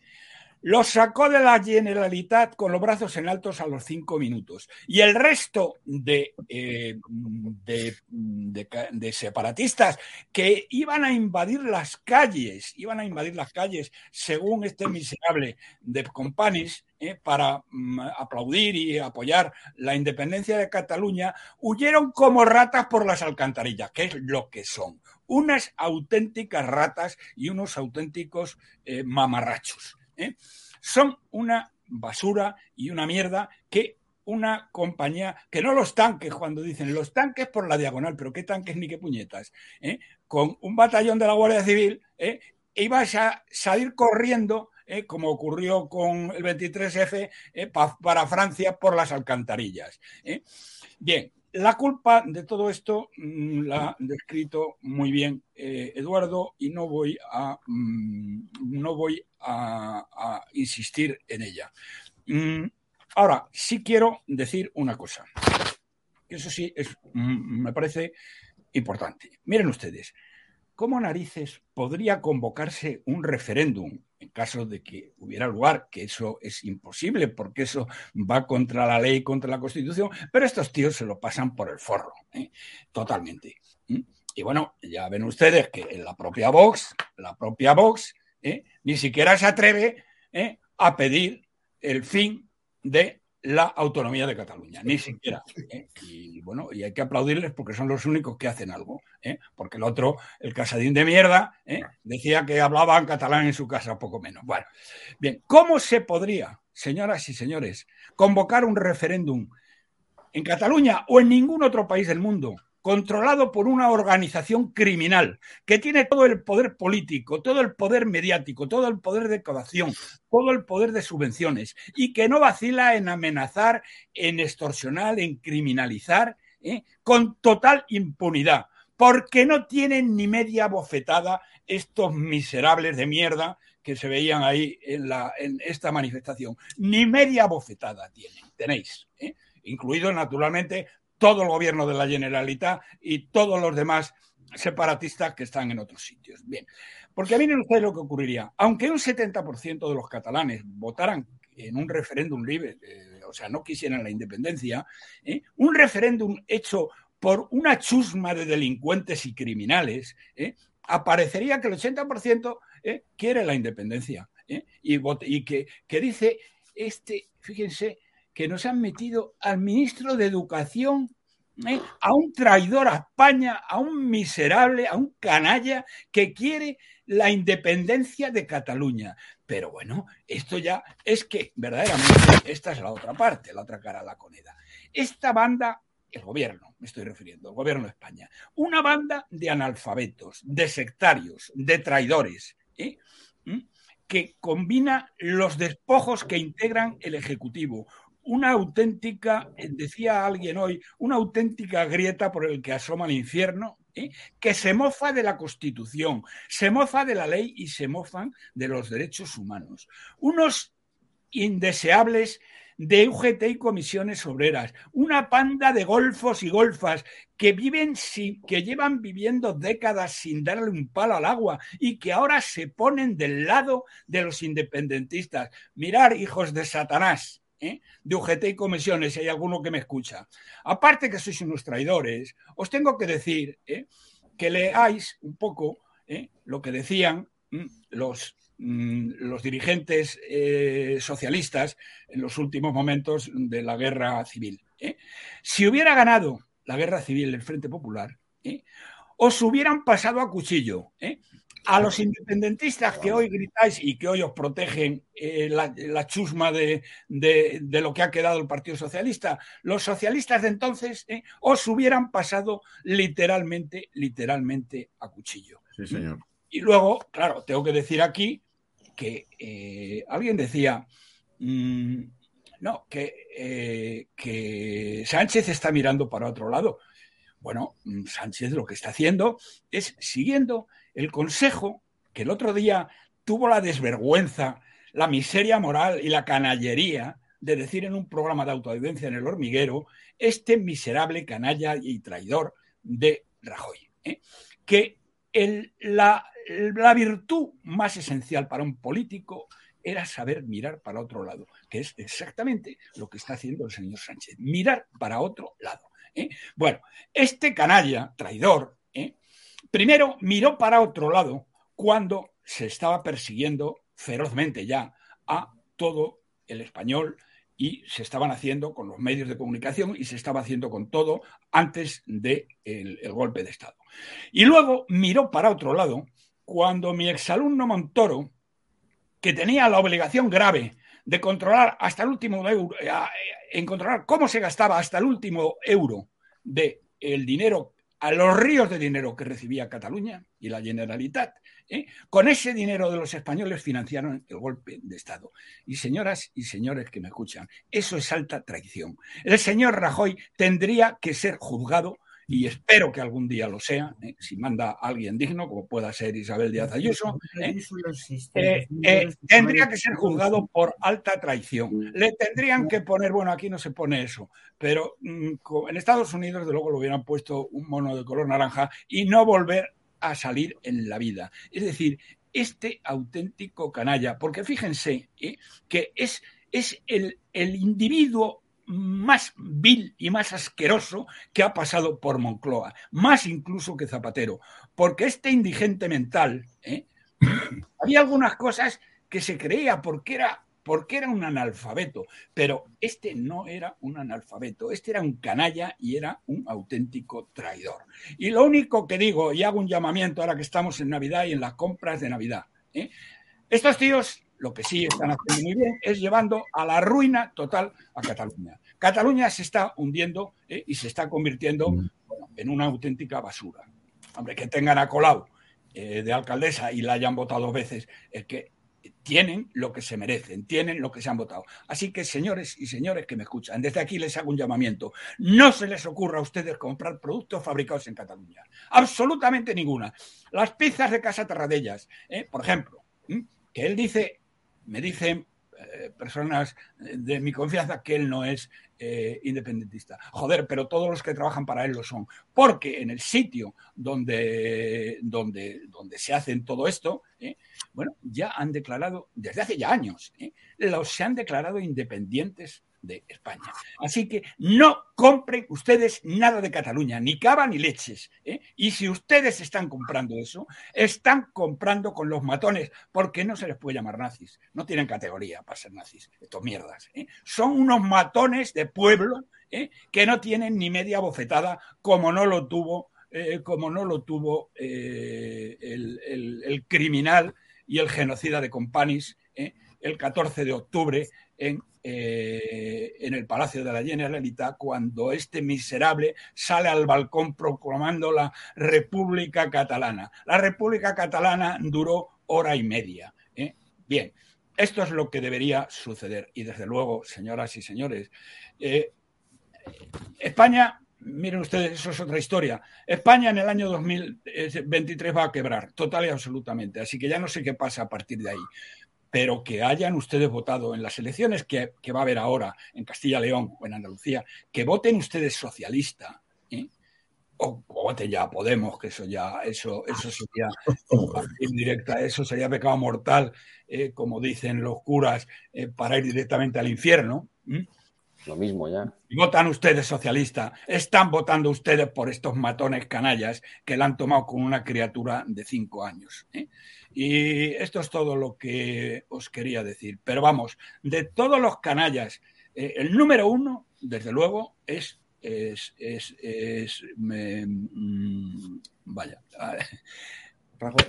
Los sacó de la Generalitat con los brazos en altos a los cinco minutos. Y el resto de, eh, de, separatistas que iban a invadir las calles, iban a invadir las calles, según este miserable de Companys, eh, para mm, aplaudir y apoyar la independencia de Cataluña, huyeron como ratas por las alcantarillas, que es lo que son. Unas auténticas ratas y unos auténticos eh, mamarrachos. ¿Eh? Son una basura y una mierda que una compañía, que no los tanques, cuando dicen los tanques por la diagonal, pero qué tanques ni qué puñetas, ¿eh? con un batallón de la Guardia Civil, ¿eh? ibas a salir corriendo, ¿eh? como ocurrió con el 23F, ¿eh? pa- para Francia por las alcantarillas. ¿eh? Bien, la culpa de todo esto mm, la ha descrito muy bien eh, Eduardo y no voy a, mm, no voy a, insistir en ella. Mm, ahora, sí quiero decir una cosa. Eso sí, es, me parece importante. Miren ustedes, ¿cómo narices podría convocarse un referéndum en caso de que hubiera lugar? Que eso es imposible porque eso va contra la ley, contra la Constitución, pero estos tíos se lo pasan por el forro, ¿eh? totalmente. Y bueno, ya ven ustedes que en la propia Vox, la propia Vox, ¿eh? ni siquiera se atreve ¿eh? a pedir el fin de la autonomía de Cataluña, ni siquiera. ¿eh? Y bueno, y hay que aplaudirles porque son los únicos que hacen algo, ¿eh? porque el otro, el casadín de mierda, ¿eh? decía que hablaba en catalán en su casa, poco menos. Bueno, bien, ¿cómo se podría, señoras y señores, convocar un referéndum en Cataluña o en ningún otro país del mundo controlado por una organización criminal que tiene todo el poder político, todo el poder mediático, todo el poder de coacción, todo el poder de subvenciones y que no vacila en amenazar, en extorsionar, en criminalizar, ¿eh? con total impunidad, porque no tienen ni media bofetada estos miserables de mierda que se veían ahí en, la, en esta manifestación. Ni media bofetada tienen, tenéis, ¿eh? incluido naturalmente todo el gobierno de la Generalitat y todos los demás separatistas que están en otros sitios. Bien, porque miren ustedes lo que ocurriría. Aunque un 70% de los catalanes votaran en un referéndum libre, eh, o sea, no quisieran la independencia, ¿eh? un referéndum hecho por una chusma de delincuentes y criminales, ¿eh? aparecería que el 80% ¿eh? quiere la independencia y, y que, que dice, este, fíjense, que nos han metido al ministro de Educación, ¿eh? a un traidor a España, a un miserable, a un canalla que quiere la independencia de Cataluña. Pero bueno, esto ya es que verdaderamente esta es la otra parte, la otra cara de la coneda. Esta banda, el gobierno, me estoy refiriendo, el gobierno de España, una banda de analfabetos, de sectarios, de traidores, ¿eh? ¿Mm? que combina los despojos que integran el Ejecutivo, una auténtica, eh, decía alguien hoy, una auténtica grieta por el que asoma el infierno, ¿eh? que se mofa de la Constitución, se mofa de la ley y se mofan de los derechos humanos. Unos indeseables de UGT y comisiones obreras, una panda de golfos y golfas que viven sin, que llevan viviendo décadas sin darle un palo al agua y que ahora se ponen del lado de los independentistas. Mirar, hijos de Satanás, ¿eh? de UGT y comisiones, si hay alguno que me escucha. Aparte que sois unos traidores, os tengo que decir ¿eh? que leáis un poco ¿eh? lo que decían los mm, los dirigentes socialistas en los últimos momentos de la guerra civil. Si hubiera ganado la guerra civil el Frente Popular, os hubieran pasado a cuchillo. A los independentistas que hoy gritáis y que hoy os protegen eh, la, la, chusma de, de, de, lo que ha quedado el Partido Socialista, los socialistas de entonces ¿eh? os hubieran pasado literalmente, literalmente a cuchillo. Sí, señor. Y luego, claro, tengo que decir aquí que eh, alguien decía, mmm, no, que, que, Sánchez está mirando para otro lado. Bueno, mm, Sánchez lo que está haciendo es siguiendo el consejo que el otro día tuvo la desvergüenza, la miseria moral y la canallería de decir en un programa de autoevidencia en el hormiguero, este miserable canalla y traidor de Rajoy, ¿eh? que el, la, la virtud más esencial para un político era saber mirar para otro lado, que es exactamente lo que está haciendo el señor Sánchez, mirar para otro lado. ¿eh? Bueno, este canalla, traidor, ¿eh? Primero miró para otro lado cuando se estaba persiguiendo ferozmente ya a todo el español y se estaban haciendo con los medios de comunicación y se estaba haciendo con todo antes del de el, golpe de Estado. Y luego miró para otro lado cuando mi exalumno Montoro, que tenía la obligación grave de controlar hasta el último euro, eh, en controlar cómo se gastaba hasta el último euro de el dinero a los ríos de dinero que recibía Cataluña y la Generalitat. ¿eh? Con ese dinero de los españoles financiaron el golpe de Estado. Y señoras y señores que me escuchan, eso es alta traición. El señor Rajoy tendría que ser juzgado y espero que algún día lo sea, ¿eh? si manda alguien digno, como pueda ser Isabel Díaz Ayuso, ¿eh? Eh, tendría que ser juzgado por alta traición. Le tendrían que poner, bueno, aquí no se pone eso, pero mm, en Estados Unidos, de luego, le hubieran puesto un mono de color naranja y no volver a salir en la vida. Es decir, este auténtico canalla, porque fíjense que es, es el, el individuo más vil y más asqueroso que ha pasado por Moncloa, más incluso que Zapatero, porque este indigente mental, ¿eh? había algunas cosas que se creía porque era, porque era un analfabeto, pero este no era un analfabeto, este era un canalla y era un auténtico traidor. Y lo único que digo, y hago un llamamiento ahora que estamos en Navidad y en las compras de Navidad, ¿eh? estos tíos lo que sí están haciendo muy bien es llevando a la ruina total a Cataluña. Cataluña se está hundiendo ¿eh? y se está convirtiendo bueno, en una auténtica basura. Hombre, que tengan a Colau eh, de alcaldesa y la hayan votado dos veces, es que tienen lo que se merecen, tienen lo que se han votado. Así que, señores y señores que me escuchan, desde aquí les hago un llamamiento. No se les ocurra a ustedes comprar productos fabricados en Cataluña. Absolutamente ninguna. Las pizzas de Casa Terradellas, ¿eh? por ejemplo, que él dice, me dicen eh, personas de mi confianza que él no es eh, independentista. Joder, pero todos los que trabajan para él lo son. Porque en el sitio donde, donde, donde se hacen todo esto, ¿eh? bueno, ya han declarado, desde hace ya años, ¿eh? los se han declarado independientes de España. Así que no compren ustedes nada de Cataluña, ni cava ni leches. ¿eh? Y si ustedes están comprando eso, están comprando con los matones, porque no se les puede llamar nazis. No tienen categoría para ser nazis, estos mierdas. ¿eh? Son unos matones de pueblo ¿eh? que no tienen ni media bofetada, como no lo tuvo, como no lo tuvo el, el- el criminal y el genocida de Companys ¿eh? el 14 de octubre en, eh, en el Palacio de la Generalitat cuando este miserable sale al balcón proclamando la República Catalana. La República Catalana duró hora y media. ¿eh? Bien, esto es lo que debería suceder. Y desde luego, señoras y señores, España, miren ustedes, eso es otra historia. España en el año 2023 va a quebrar, total y absolutamente. Así que ya no sé qué pasa a partir de ahí. Pero que hayan ustedes votado en las elecciones que, que va a haber ahora en Castilla León o en Andalucía, que voten ustedes socialista, ¿eh? o, o voten ya a Podemos, que eso ya, eso, eso sería indirecta, eso sería pecado mortal, eh, como dicen los curas, eh, para ir directamente al infierno. Lo mismo ya. Y votan ustedes socialista, están votando ustedes por estos matones canallas que la han tomado con una criatura de cinco años. ¿eh? Y esto es todo lo que os quería decir. Pero vamos, de todos los canallas, eh, el número uno, desde luego, es. es, es, es me- mm, vaya.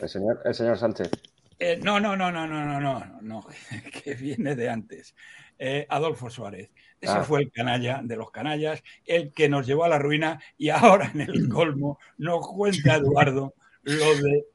El señor, el señor Sánchez. Eh, no, no, no, no, no, no, no, no, que viene de antes. Eh, Adolfo Suárez. Ese Ah. fue el canalla de los canallas, el que nos llevó a la ruina y ahora en el colmo nos cuenta Eduardo lo de...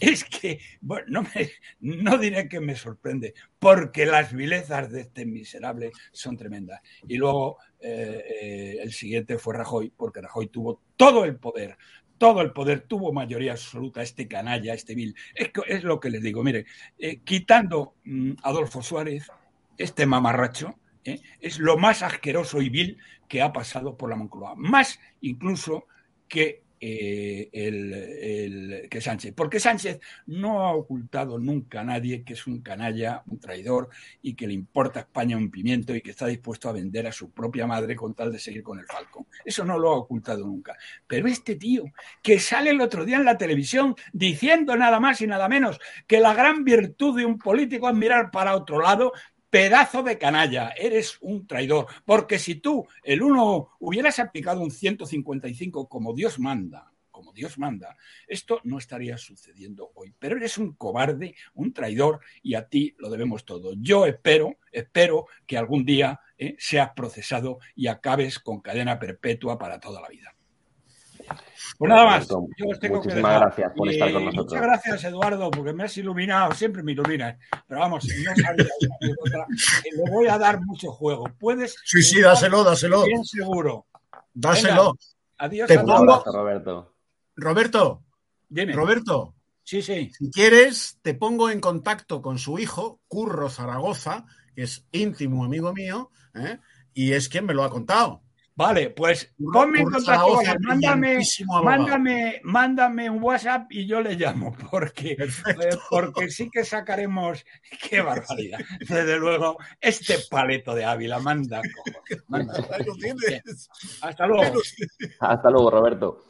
Es que, bueno, no, me- no diré que me sorprende, porque las vilezas de este miserable son tremendas. Y luego eh, eh, el siguiente fue Rajoy, porque Rajoy tuvo todo el poder, todo el poder, tuvo mayoría absoluta, este canalla, este vil. Es, lo que les digo, mire, eh, quitando mm, Adolfo Suárez, este mamarracho, es lo más asqueroso y vil que ha pasado por la Moncloa. Más incluso que, eh, el, que Sánchez. Porque Sánchez no ha ocultado nunca a nadie que es un canalla, un traidor y que le importa a España un pimiento y que está dispuesto a vender a su propia madre con tal de seguir con el Falcon. Eso no lo ha ocultado nunca. Pero este tío que sale el otro día en la televisión diciendo nada más y nada menos que la gran virtud de un político es mirar para otro lado, pedazo de canalla, eres un traidor. Porque si tú, el uno, hubieras aplicado un 155 como Dios manda, como Dios manda, esto no estaría sucediendo hoy. Pero eres un cobarde, un traidor y a ti lo debemos todo. Yo espero, espero que algún día eh, seas procesado y acabes con cadena perpetua para toda la vida. Pues nada más. Yo os tengo que Muchísimas dejar. gracias por estar con nosotros. Muchas gracias, Eduardo, porque me has iluminado, siempre me iluminas. Pero vamos, no sabía una que le voy a dar mucho juego. Puedes. Sí, sí, dáselo, dáselo. Bien seguro. Dáselo. Venga, adiós Te a Un pongo- todos. abrazo, Roberto. Roberto, Dime. Roberto, Sí, sí. si quieres, te pongo en contacto con su hijo, Curro Zaragoza, que es íntimo amigo mío, ¿eh? y es quien me lo ha contado. Vale, pues ponme en contacto con Zaragoza, él. Mándame, mándame, mándame un WhatsApp y yo le llamo, porque, eh, porque sí que sacaremos. ¡Qué barbaridad! Desde luego, este paleto de Ávila manda manda. Hasta luego. Hasta luego, Roberto.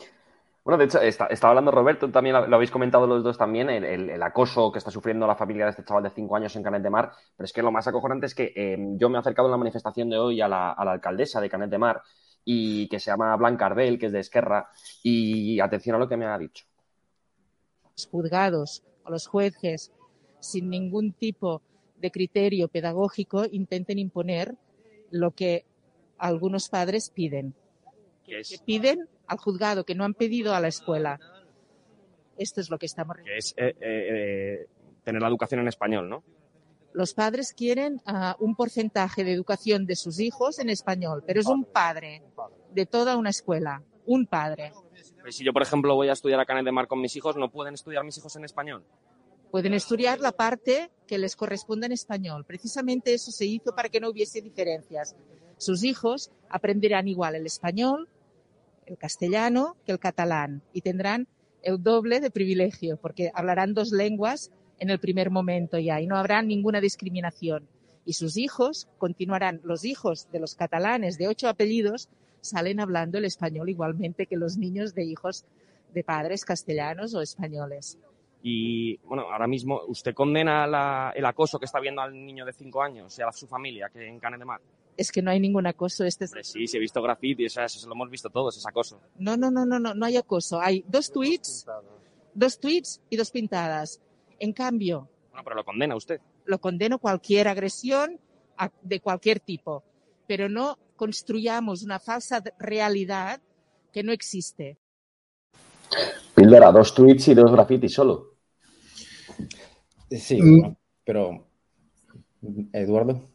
Bueno, de hecho, está, estaba hablando Roberto, también lo, lo habéis comentado los dos también, el, el- el acoso que está sufriendo la familia de este chaval de 5 años en Canet de Mar, pero es que lo más acojonante es que eh, yo me he acercado en la manifestación de hoy a la, a la alcaldesa de Canet de Mar, y que se llama Blanca Ardel, que es de Esquerra, y atención a lo que me ha dicho. los juzgados o los jueces, sin ningún tipo de criterio pedagógico, intenten imponer lo que algunos padres piden. Que es, Que piden al juzgado, que no han pedido a la escuela. Esto es lo que estamos que es eh, eh, tener la educación en español, ¿no? Los padres quieren ah, un porcentaje de educación de sus hijos en español, pero es un padre de toda una escuela, un padre. Pues si yo, por ejemplo, voy a estudiar a Canet de Mar con mis hijos, ¿no pueden estudiar mis hijos en español? Pueden estudiar la parte que les corresponde en español. Precisamente eso se hizo para que no hubiese diferencias. Sus hijos aprenderán igual el español, el castellano que el catalán y tendrán el doble de privilegio porque hablarán dos lenguas en el primer momento ya y no habrá ninguna discriminación. Y sus hijos continuarán, los hijos de los catalanes de ocho apellidos salen hablando el español igualmente que los niños de hijos de padres castellanos o españoles. Y bueno, ahora mismo, ¿usted condena el acoso que está viendo al niño de 5 años y a su familia que en Canet de Mar? Es que no hay ningún acoso. Este es- sí, sí, he visto graffiti, eso, eso lo hemos visto todos, es acoso. No, no, no, no, no, no hay acoso. Hay dos tweets, dos tweets y dos pintadas. En cambio, Bueno, pero lo condena usted. lo condeno cualquier agresión a- de cualquier tipo, pero no construyamos una falsa realidad que no existe. Píldora, dos tweets y dos grafitis solo. Sí, Mm. bueno, pero Eduardo.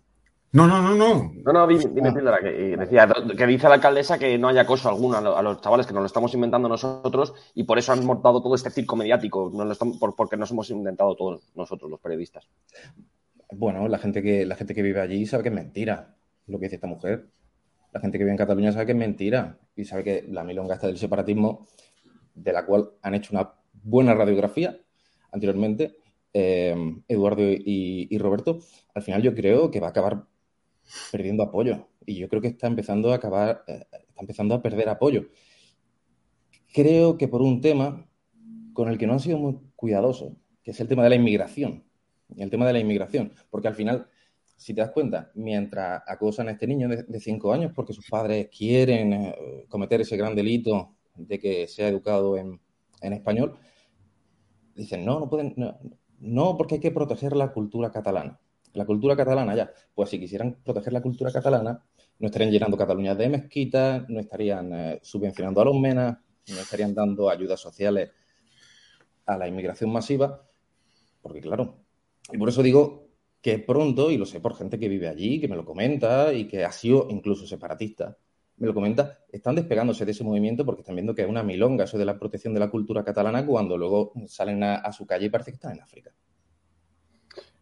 No, no, no, no. No, no, dime, dime, Píldora, que, eh, decía, que dice la alcaldesa que no hay acoso alguno a, lo- a los chavales, que nos lo estamos inventando nosotros y por eso han montado todo este circo mediático, no lo estamos- por- porque nos hemos inventado todos nosotros, los periodistas. Bueno, la gente que, la gente que vive allí sabe que es mentira lo que dice esta mujer. La gente que vive en Cataluña sabe que es mentira y sabe que la milonga esta del separatismo, de la cual han hecho una buena radiografía anteriormente, eh, Eduardo y, y Roberto, al final yo creo que va a acabar perdiendo apoyo. Y yo creo que está empezando a acabar, eh, está empezando a perder apoyo. Creo que por un tema con el que no han sido muy cuidadosos, que es el tema de la inmigración. El tema de la inmigración. Porque al final, si te das cuenta, mientras acosan a este niño de, cinco años porque sus padres quieren eh, cometer ese gran delito de que sea educado en, en español, dicen, no, no pueden, no, no, porque hay que proteger la cultura catalana. La cultura catalana, ya. Pues si quisieran proteger la cultura catalana, no estarían llenando Cataluña de mezquitas, no estarían eh, subvencionando a los menas, no estarían dando ayudas sociales a la inmigración masiva, porque claro, y por eso digo que pronto, y lo sé por gente que vive allí, que me lo comenta y que ha sido incluso separatista, me lo comenta, están despegándose de ese movimiento porque están viendo que es una milonga eso de la protección de la cultura catalana cuando luego salen a, a su calle y parece que están en África.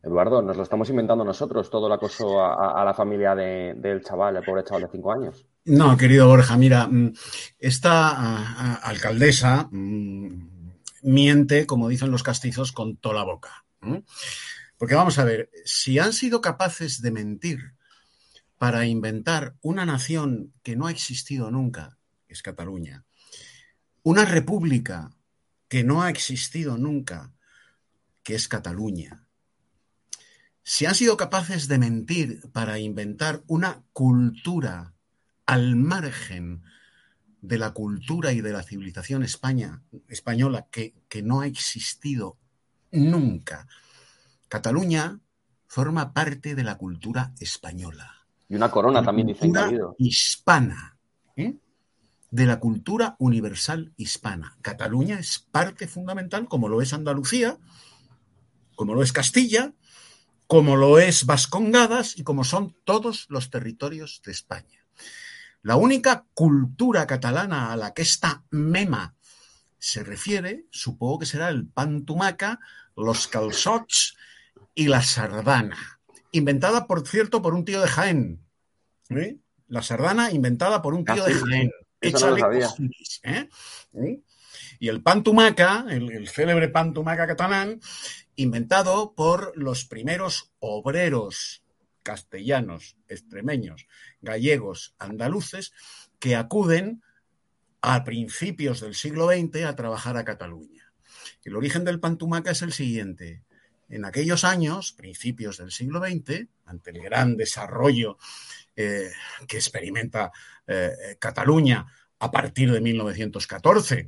Eduardo, nos lo estamos inventando nosotros, todo el acoso a, la familia de- del chaval, el pobre chaval de 5 años. No, querido Borja, mira, mm, esta ah, ah, alcaldesa mm, miente, como dicen los castizos, con toda la boca. Porque vamos a ver, si han sido capaces de mentir para inventar una nación que no ha existido nunca, que es Cataluña, una república que no ha existido nunca, que es Cataluña, si han sido capaces de mentir para inventar una cultura al margen de la cultura y de la civilización España, española que, que no ha existido nunca. Cataluña forma parte de la cultura española. Y una corona La también dicen hispana, ¿eh? de la cultura universal hispana. Cataluña es parte fundamental, como lo es Andalucía, como lo es Castilla, como lo es Vascongadas y como son todos los territorios de España. La única cultura catalana a la que esta mema se refiere, supongo que será el pan tumaca, los calçots y la sardana. Inventada, por cierto, por un tío de Jaén. ¿eh? La sardana inventada por un tío Ah, de sí, Jaén. no Échale cojones, ¿eh? ¿Eh? Y el pan tumaca, el, célebre pan tumaca catalán, inventado por los primeros obreros castellanos, extremeños, gallegos, andaluces, que acuden a principios del siglo XX a trabajar a Cataluña. El origen del pan tumaca es el siguiente. En aquellos años, principios del siglo XX, ante el gran desarrollo eh, que experimenta eh, Cataluña a partir de 1914,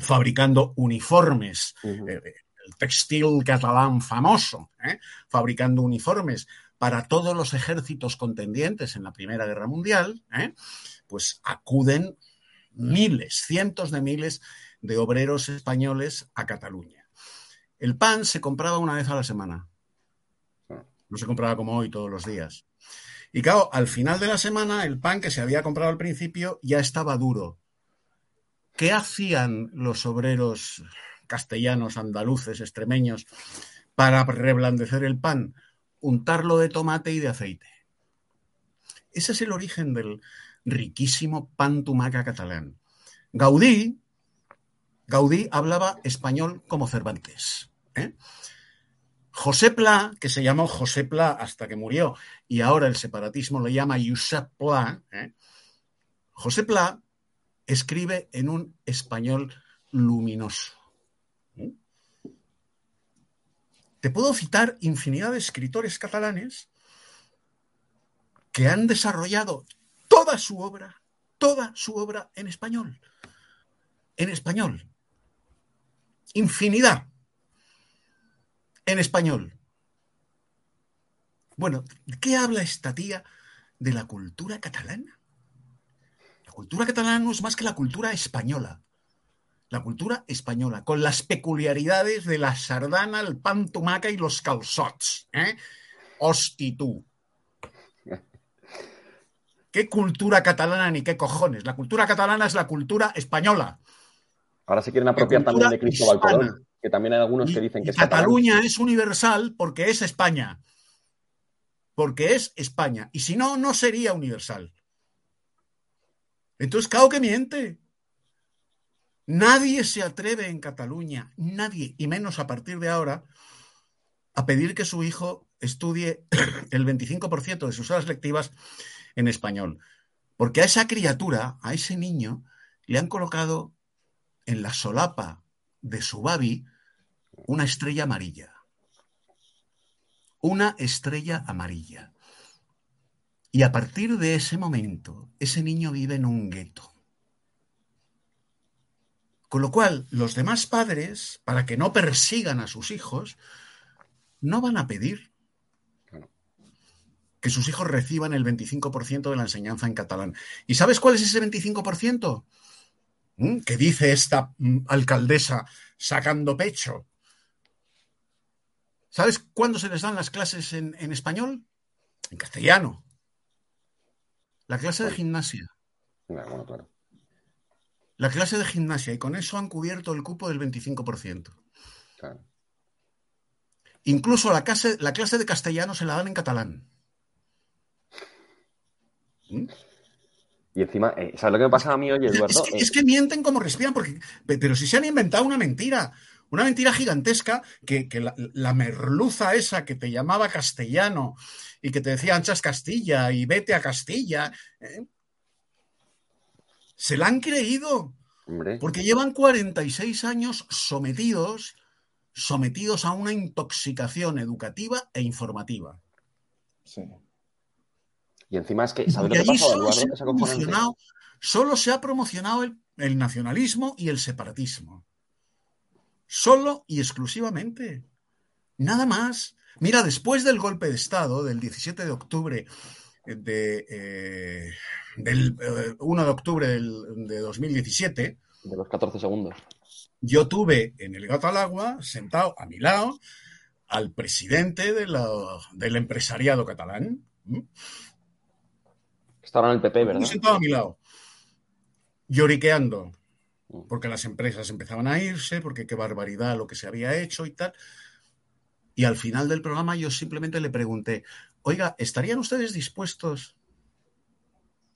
fabricando uniformes, Ujú. eh, el textil catalán famoso, ¿eh? fabricando uniformes para todos los ejércitos contendientes en la Primera Guerra Mundial, ¿eh? pues acuden miles, cientos de miles de obreros españoles a Cataluña. El pan se compraba una vez a la semana. No se compraba como hoy todos los días. Y claro, al final de la semana, el pan que se había comprado al principio ya estaba duro. ¿Qué hacían los obreros castellanos, andaluces, extremeños para reblandecer el pan? Untarlo de tomate y de aceite. Ese es el origen del riquísimo pan tumaca catalán. Gaudí, Gaudí hablaba español como Cervantes. ¿eh? José Pla, que se llamó José Pla hasta que murió, y ahora el separatismo le llama Josep Pla, ¿eh? José Pla escribe en un español luminoso. ¿eh? Te puedo citar infinidad de escritores catalanes que han desarrollado toda su obra, toda su obra en español. En español. Infinidad. En español. Bueno, ¿de qué habla esta tía de la cultura catalana? La cultura catalana no es más que la cultura española. La cultura española, con las peculiaridades de la sardana, el pan tumaca y los calçots. ¿eh? Hosti tú. ¿Qué cultura catalana ni qué cojones? La cultura catalana es la cultura española. Ahora se quieren apropiar también de Cristóbal hispana. Colón, que también hay algunos que dicen que es catalán. Cataluña es universal porque es España. Porque es España. Y si no, no sería universal. Entonces, claro que miente. Nadie se atreve en Cataluña, nadie, y menos a partir de ahora, a pedir que su hijo estudie el 25% de sus horas lectivas en español. Porque a esa criatura, a ese niño, le han colocado en la solapa de su babi una estrella amarilla. Una estrella amarilla. Y a partir de ese momento, ese niño vive en un gueto. Con lo cual, los demás padres, para que no persigan a sus hijos, no van a pedir que sus hijos reciban el 25% de la enseñanza en catalán. ¿Y sabes cuál es ese 25%? ¿Mm? Que dice esta mm, alcaldesa sacando pecho. ¿Sabes cuándo se les dan las clases en, en español? En castellano. La clase de gimnasia. Bueno, claro. La clase de gimnasia. Y con eso han cubierto el cupo del 25%. claro. Incluso la clase, la clase de castellano se la dan en catalán. ¿Mm? Y encima, eh, ¿sabes lo que me pasa a mí hoy, Eduardo? Es que, Eh, es que mienten como respiran, porque, pe- pero si se han inventado una mentira, una mentira gigantesca, que, que la, la merluza esa que te llamaba castellano y que te decía anchas Castilla y vete a Castilla, ¿eh? se la han creído, hombre, porque llevan 46 años sometidos, sometidos a una intoxicación educativa e informativa. Sí. y encima es que, ¿sabes Y lo que pasa, solo se solo ha promocionado el, el nacionalismo y el separatismo. Solo y exclusivamente. Nada más. Mira, después del golpe de Estado del 17 de octubre de, eh, del eh, 1 de octubre del- de 2017, De los 14 segundos. yo tuve en el gato al agua, sentado a mi lado, al presidente de la- del empresariado catalán. ahora en el PP, ¿verdad? sentado a mi lado, lloriqueando, porque las empresas empezaban a irse, porque qué barbaridad lo que se había hecho y tal. Y al final del programa yo simplemente le pregunté, oiga, ¿estarían ustedes dispuestos?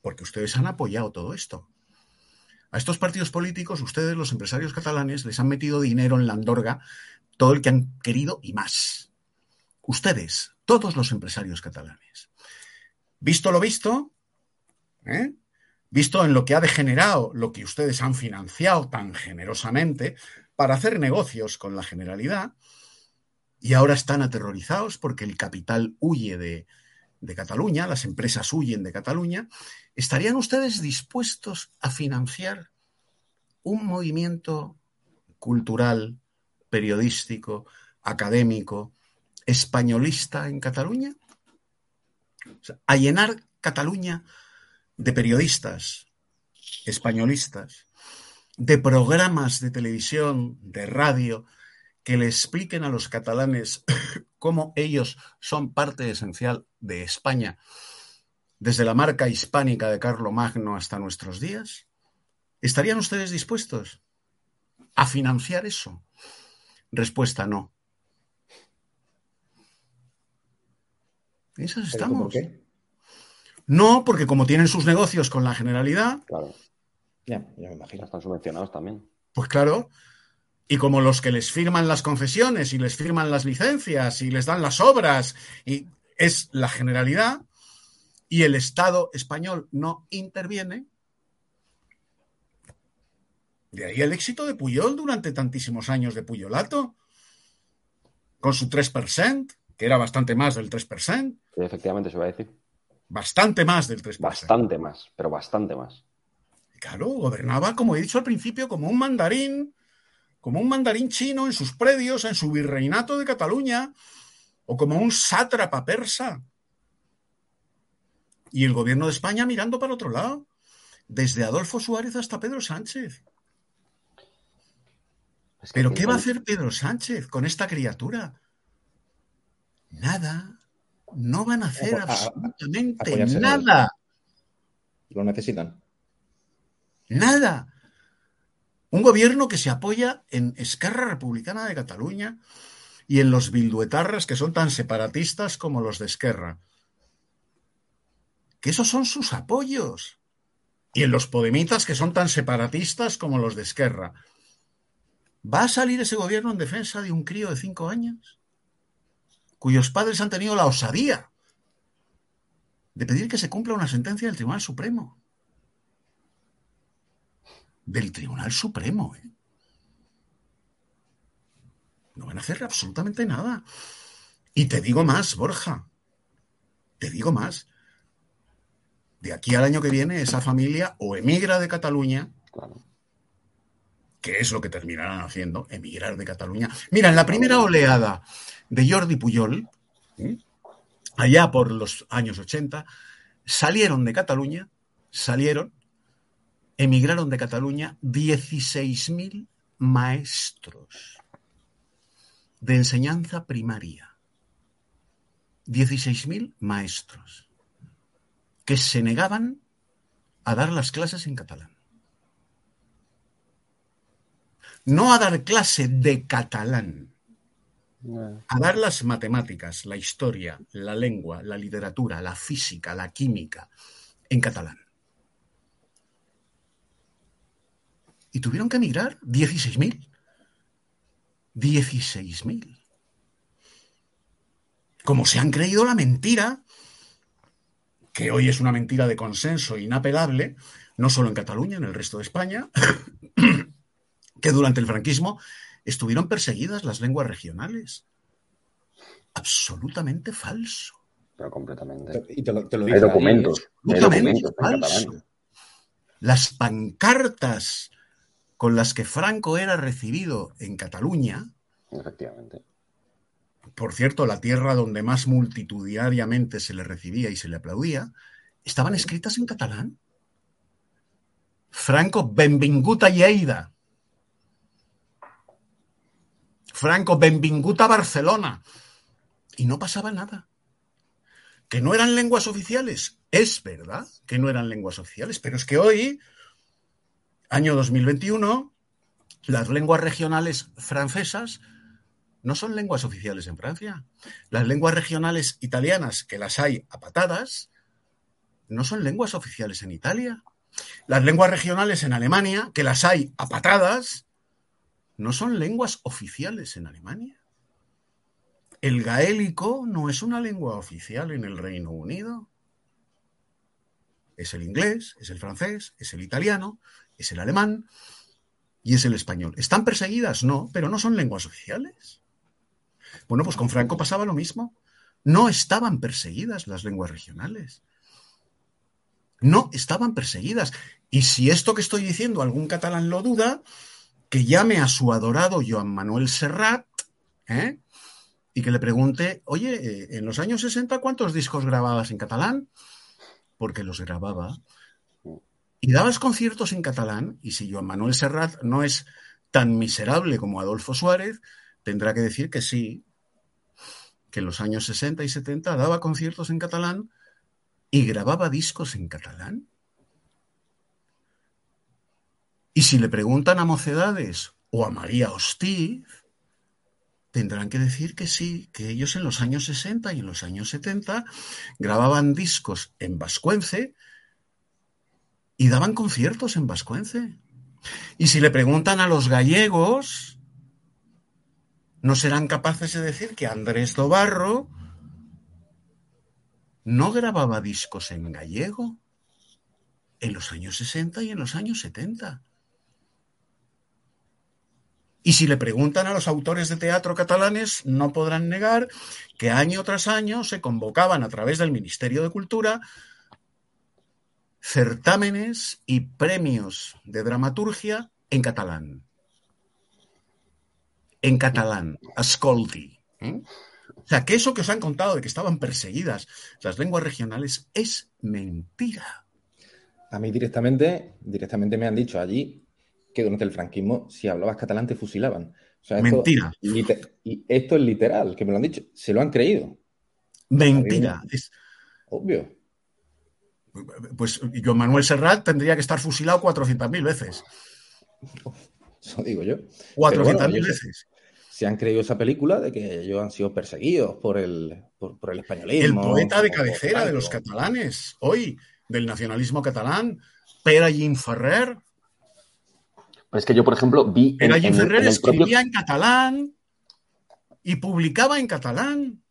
Porque ustedes han apoyado todo esto. A estos partidos políticos, ustedes, los empresarios catalanes, les han metido dinero en la andorga, todo el que han querido y más. Ustedes, todos los empresarios catalanes. Visto lo visto, ¿eh? visto en lo que ha degenerado lo que ustedes han financiado tan generosamente para hacer negocios con la generalidad, y ahora están aterrorizados porque el capital huye de, Cataluña, las empresas huyen de Cataluña, ¿estarían ustedes dispuestos a financiar un movimiento cultural, periodístico, académico, españolista en Cataluña? A llenar Cataluña de periodistas españolistas, de programas de televisión, de radio, que le expliquen a los catalanes cómo ellos son parte esencial de España, desde la marca hispánica de Carlomagno hasta nuestros días? ¿Estarían ustedes dispuestos a financiar eso? Respuesta no. Esas ¿Pero por estamos. qué? No, porque como tienen sus negocios con la generalidad, Claro. Ya, ya me imagino. Están subvencionados también. pues claro, y como los que les firman las concesiones y les firman las licencias y les dan las obras, y es la generalidad, y el Estado español no interviene, de ahí el éxito de Puyol durante tantísimos años de Puyolato, con su 3%, que era bastante más del 3%, Sí, efectivamente, se va a decir. bastante más del 3%. Bastante más, pero bastante más. Claro, gobernaba, como he dicho al principio, como un mandarín, como un mandarín chino en sus predios, en su virreinato de Cataluña, o como un sátrapa persa. Y el gobierno de España mirando para otro lado, desde Adolfo Suárez hasta Pedro Sánchez. Es que ¿Pero qué va a hacer Pedro Sánchez con esta criatura? Nada. No van a hacer A- a- a- absolutamente nada. Lo necesitan. Nada. Un gobierno que se apoya en Esquerra Republicana de Cataluña y en los bilduetarras que son tan separatistas como los de Esquerra. Que esos son sus apoyos. Y en los podemitas que son tan separatistas como los de Esquerra. ¿Va a salir ese gobierno en defensa de un crío de cinco años? Cuyos padres han tenido la osadía de pedir que se cumpla una sentencia del Tribunal Supremo del Tribunal Supremo. ¿eh? No van a hacer absolutamente nada. Y te digo más, Borja. Te digo más. De aquí al año que viene, esa familia o emigra de Cataluña, que es lo que terminarán haciendo, emigrar de Cataluña. Mira, en la primera oleada de Jordi Puyol, ¿eh? allá por los años 80, salieron de Cataluña, salieron, emigraron de Cataluña 16.000 maestros de enseñanza primaria. 16.000 maestros que se negaban a dar las clases en catalán. No a dar clase de catalán, a dar las matemáticas, la historia, la lengua, la literatura, la física, la química en catalán. Y tuvieron que emigrar 16.000. 16.000. Como se han creído la mentira, que hoy es una mentira de consenso inapelable, no solo en Cataluña, en el resto de España, que durante el franquismo estuvieron perseguidas las lenguas regionales. Absolutamente falso. Pero completamente. Y te lo, te lo Hay dice documentos. Hay Absolutamente documentos falso. las pancartas con las que Franco era recibido en Cataluña, Efectivamente. por cierto, la tierra donde más multitudinariamente se le recibía y se le aplaudía, estaban escritas en catalán. Franco, benvingut a Lleida. Franco, benvingut a Barcelona. Y no pasaba nada. Que no eran lenguas oficiales. Es verdad que no eran lenguas oficiales, pero es que hoy, año 2021, las lenguas regionales francesas no son lenguas oficiales en Francia. Las lenguas regionales italianas, que las hay a patadas, no son lenguas oficiales en Italia. Las lenguas regionales en Alemania, que las hay a patadas, no son lenguas oficiales en Alemania. El gaélico no es una lengua oficial en el Reino Unido. Es el inglés, es el francés, es el italiano, es el alemán y es el español. ¿Están perseguidas? No, pero no son lenguas oficiales. Bueno, pues con Franco pasaba lo mismo. No estaban perseguidas las lenguas regionales. No estaban perseguidas. Y si esto que estoy diciendo algún catalán lo duda, que llame a su adorado Joan Manuel Serrat ¿eh? y que le pregunte, oye, eh, en los años 60, ¿cuántos discos grababas en catalán? Porque los grababa. Y dabas conciertos en catalán, y si Joan Manuel Serrat no es tan miserable como Adolfo Suárez, tendrá que decir que sí, que en los años 60 y 70 daba conciertos en catalán y grababa discos en catalán. Y si le preguntan a Mocedades o a María Hostiz, tendrán que decir que sí, que ellos en los años 60 y en los años 70 grababan discos en vascuence y daban conciertos en vascuence. Y si le preguntan a los gallegos, no serán capaces de decir que Andrés Dobarro no grababa discos en gallego en los años 60 y en los años 70. Y si le preguntan a los autores de teatro catalanes, no podrán negar que año tras año se convocaban a través del Ministerio de Cultura certámenes y premios de dramaturgia en catalán. En catalán, ascolti. ¿eh? O sea, que eso que os han contado de que estaban perseguidas las lenguas regionales es mentira. A mí directamente, directamente me han dicho allí que durante el franquismo, si hablabas catalán, te fusilaban. O sea, esto, Mentira. y esto es literal, que me lo han dicho. Se lo han creído. Mentira. Es- Obvio. Pues Joan Manuel Serrat tendría que estar fusilado 400.000 veces. Eso digo yo. 400.000 Pero bueno, veces. Se han creído esa película de que ellos han sido perseguidos por el, por, por el El españolismo. poeta de cabecera por de los catalanes, hoy, del nacionalismo catalán, Pere Allín Ferrer. Pero es que yo, por ejemplo, vi Allín en el- Ferrer en el propio... escribía en catalán y publicaba en catalán.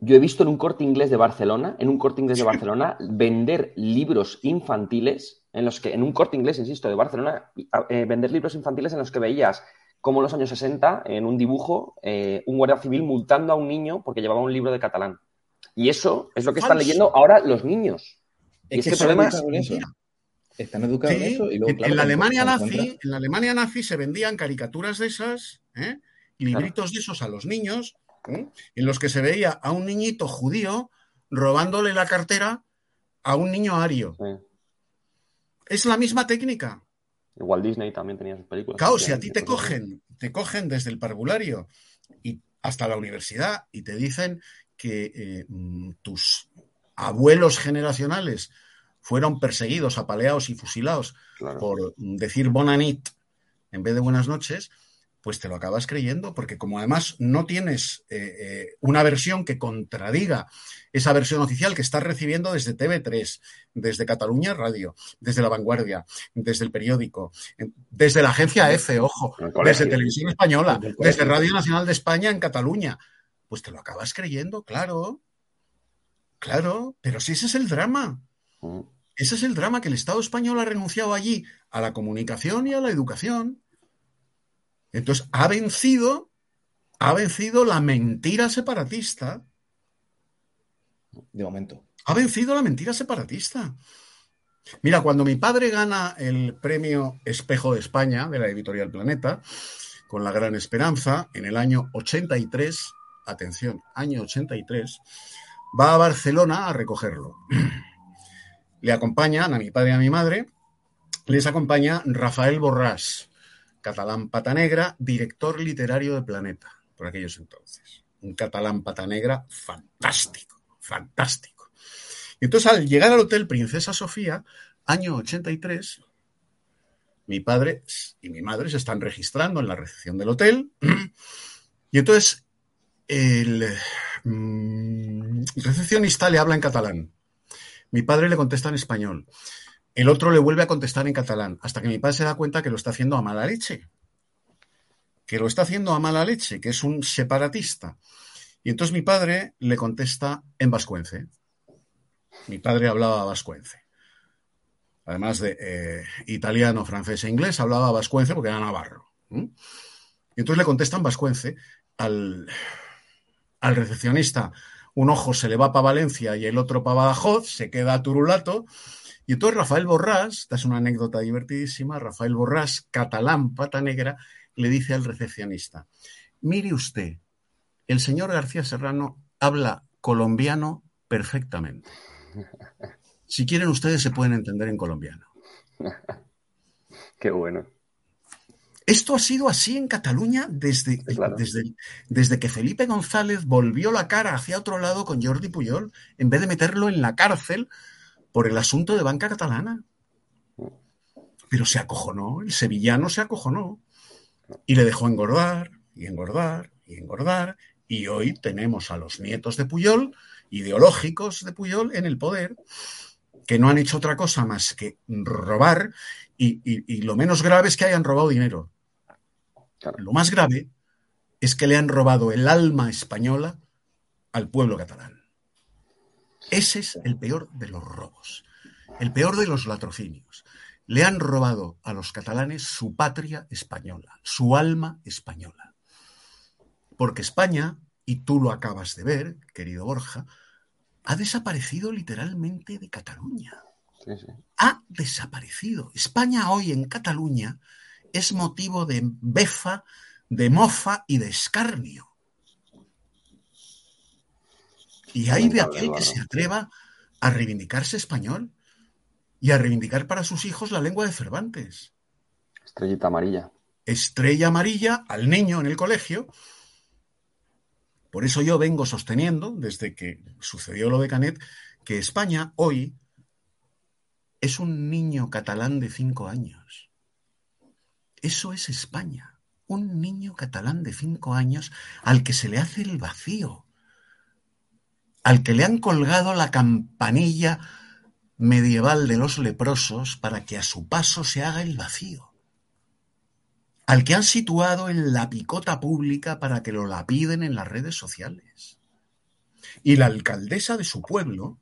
Yo he visto en un corte inglés de Barcelona, en un corte inglés de Barcelona, vender libros infantiles, en los que, en un corte inglés, insisto, de Barcelona, eh, vender libros infantiles en los que veías como en los años 60, en un dibujo, eh, un guardia civil multando a un niño porque llevaba un libro de catalán. Y eso es lo que están leyendo ahora los niños. Y Es que están problema es... educados en eso. mentira. Están educados en eso. Y luego, en, claro, en la Alemania nazi, en la Alemania nazi se vendían caricaturas de esas, ¿eh? libritos de esos a los niños, ¿eh? en los que se veía a un niñito judío robándole la cartera a un niño ario. Sí. Es la misma técnica. Igual Disney también tenía sus películas. Claro, si a ti te cogen, te cogen desde el parvulario y hasta la universidad y te dicen que eh, mm, tus abuelos generacionales fueron perseguidos, apaleados y fusilados Claro. por decir bonanit en vez de buenas noches, pues te lo acabas creyendo, porque como además no tienes eh, eh, una versión que contradiga esa versión oficial que estás recibiendo desde TV3, desde Cataluña Radio, desde La Vanguardia, desde el periódico, desde la agencia EFE, ojo, desde Televisión Española, desde Radio Nacional de España en Cataluña, pues te lo acabas creyendo, claro, claro, pero si ese es el drama. Mm. Ese es el drama que el Estado español ha renunciado allí a la comunicación y a la educación. Entonces ha vencido, ha vencido la mentira separatista, De momento. ha vencido la mentira separatista. Mira, cuando mi padre gana el premio Espejo de España de la editorial Planeta, con la gran esperanza, en el año 83, atención, año 83, va a Barcelona a recogerlo. Le acompañan a mi padre y a mi madre, les acompaña Rafael Borrás, catalán pata negra, director literario de Planeta, por aquellos entonces. Un catalán pata negra fantástico, fantástico. Y entonces al llegar al Hotel Princesa Sofía, año 83, mi padre y mi madre se están registrando en la recepción del hotel. Y entonces el mm, recepcionista le habla en catalán. Mi padre le contesta en español. El otro le vuelve a contestar en catalán, hasta que mi padre se da cuenta que lo está haciendo a mala leche. Que lo está haciendo a mala leche, que es un separatista. Y entonces mi padre le contesta en vascuence. Mi padre hablaba vascuence. Además de eh, italiano, francés e inglés, hablaba vascuence porque era navarro. Y entonces le contestan vascuence al, al recepcionista. Un ojo se le va para Valencia y el otro para Badajoz, se queda Turulato. Y entonces Rafael Borrás, esta es una anécdota divertidísima, Rafael Borrás, catalán, pata negra, le dice al recepcionista, mire usted, el señor García Serrano habla colombiano perfectamente. Si quieren ustedes se pueden entender en colombiano. Qué bueno. Esto ha sido así en Cataluña desde, Claro. desde, desde que Felipe González volvió la cara hacia otro lado con Jordi Puyol, en vez de meterlo en la cárcel por el asunto de banca catalana. Pero se acojonó, el sevillano se acojonó y le dejó engordar y engordar y engordar. Y hoy tenemos a los nietos de Puyol, ideológicos de Puyol, en el poder, que no han hecho otra cosa más que robar y, y- y lo menos grave es que hayan robado dinero. Lo más grave es que le han robado el alma española al pueblo catalán. Ese es el peor de los robos, el peor de los latrocinios. Le han robado a los catalanes su patria española, su alma española. Porque España, y tú lo acabas de ver, querido Borja, ha desaparecido literalmente de Cataluña. Sí, sí. Ha desaparecido. España hoy en Cataluña es motivo de befa, de mofa y de escarnio. Y hay de aquel que se atreva a reivindicarse español y a reivindicar para sus hijos la lengua de Cervantes. Estrellita amarilla. Estrella amarilla al niño en el colegio. Por eso yo vengo sosteniendo, desde que sucedió lo de Canet, que España hoy es un niño catalán de cinco años. Eso es España. Un niño catalán de cinco años al que se le hace el vacío, al que le han colgado la campanilla medieval de los leprosos para que a su paso se haga el vacío, al que han situado en la picota pública para que lo lapiden en las redes sociales. Y la alcaldesa de su pueblo,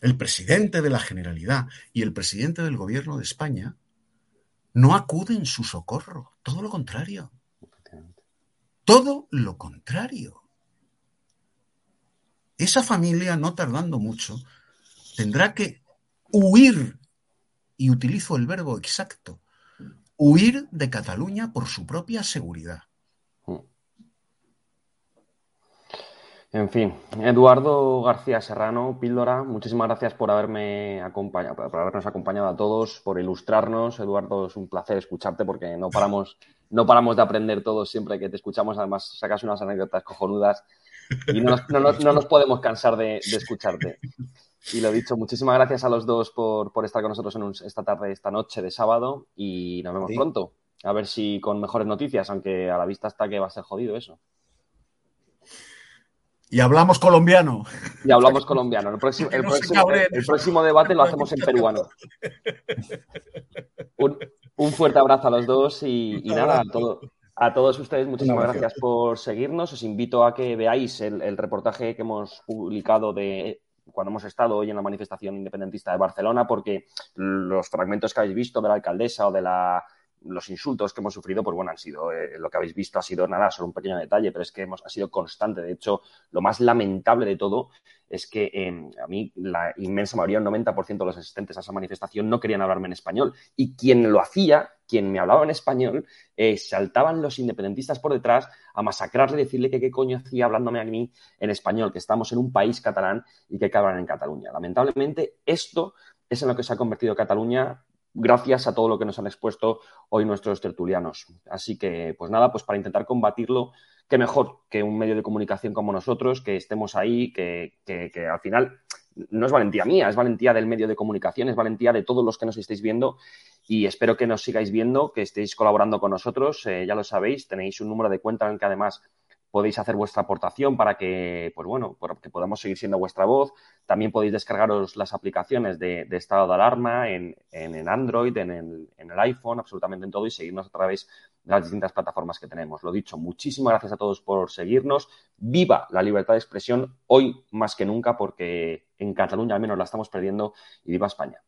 el presidente de la Generalidad y el presidente del gobierno de España no acuden en su socorro, todo lo contrario. Todo lo contrario. Esa familia, no tardando mucho, tendrá que huir, y utilizo el verbo exacto, huir de Cataluña por su propia seguridad. En fin, Eduardo García Serrano, Píldora, muchísimas gracias por haberme acompañado, por habernos acompañado a todos, por ilustrarnos. Eduardo, es un placer escucharte porque no paramos, no paramos de aprender todos siempre que te escuchamos. Además, sacas unas anécdotas cojonudas y no nos, no no nos podemos cansar de, de escucharte. Y lo dicho, muchísimas gracias a los dos por, por estar con nosotros en un- esta tarde, esta noche de sábado y nos vemos Sí. pronto. A ver si con mejores noticias, aunque a la vista está que va a ser jodido eso. Y hablamos colombiano. Y hablamos colombiano. El próximo, el próximo, cabreen. el próximo debate lo hacemos en peruano. Un, un fuerte abrazo a los dos y, y nada, todo- a todos ustedes muchísimas gracias por seguirnos. Os invito a que veáis el, el reportaje que hemos publicado de cuando hemos estado hoy en la manifestación independentista de Barcelona, porque los fragmentos que habéis visto de la alcaldesa o de la los insultos que hemos sufrido, pues bueno, han sido, eh, lo que habéis visto ha sido nada, solo un pequeño detalle, pero es que hemos, ha sido constante. De hecho, lo más lamentable de todo es que eh, a mí la inmensa mayoría, un 90% de los asistentes a esa manifestación no querían hablarme en español. Y quien lo hacía, quien me hablaba en español, eh, saltaban los independentistas por detrás a masacrarle decirle que qué coño hacía hablándome a mí en español, que estamos en un país catalán y que hay en Cataluña. Lamentablemente, esto es en lo que se ha convertido Cataluña gracias a todo lo que nos han expuesto hoy nuestros tertulianos. Así que, pues nada, pues para intentar combatirlo, qué mejor que un medio de comunicación como nosotros, que estemos ahí, que, que, al final no es valentía mía, es valentía del medio de comunicación, es valentía de todos los que nos estéis viendo y espero que nos sigáis viendo, que estéis colaborando con nosotros. Eh, ya lo sabéis, tenéis un número de cuenta en que además podéis hacer vuestra aportación para que, pues bueno, para que podamos seguir siendo vuestra voz. También podéis descargaros las aplicaciones de, estado de alarma en, en, en Android, en el, en el, iPhone, absolutamente en todo y seguirnos a través de las distintas plataformas que tenemos. Lo dicho, muchísimas gracias a todos por seguirnos. Viva la libertad de expresión hoy más que nunca porque en Cataluña al menos la estamos perdiendo y viva España.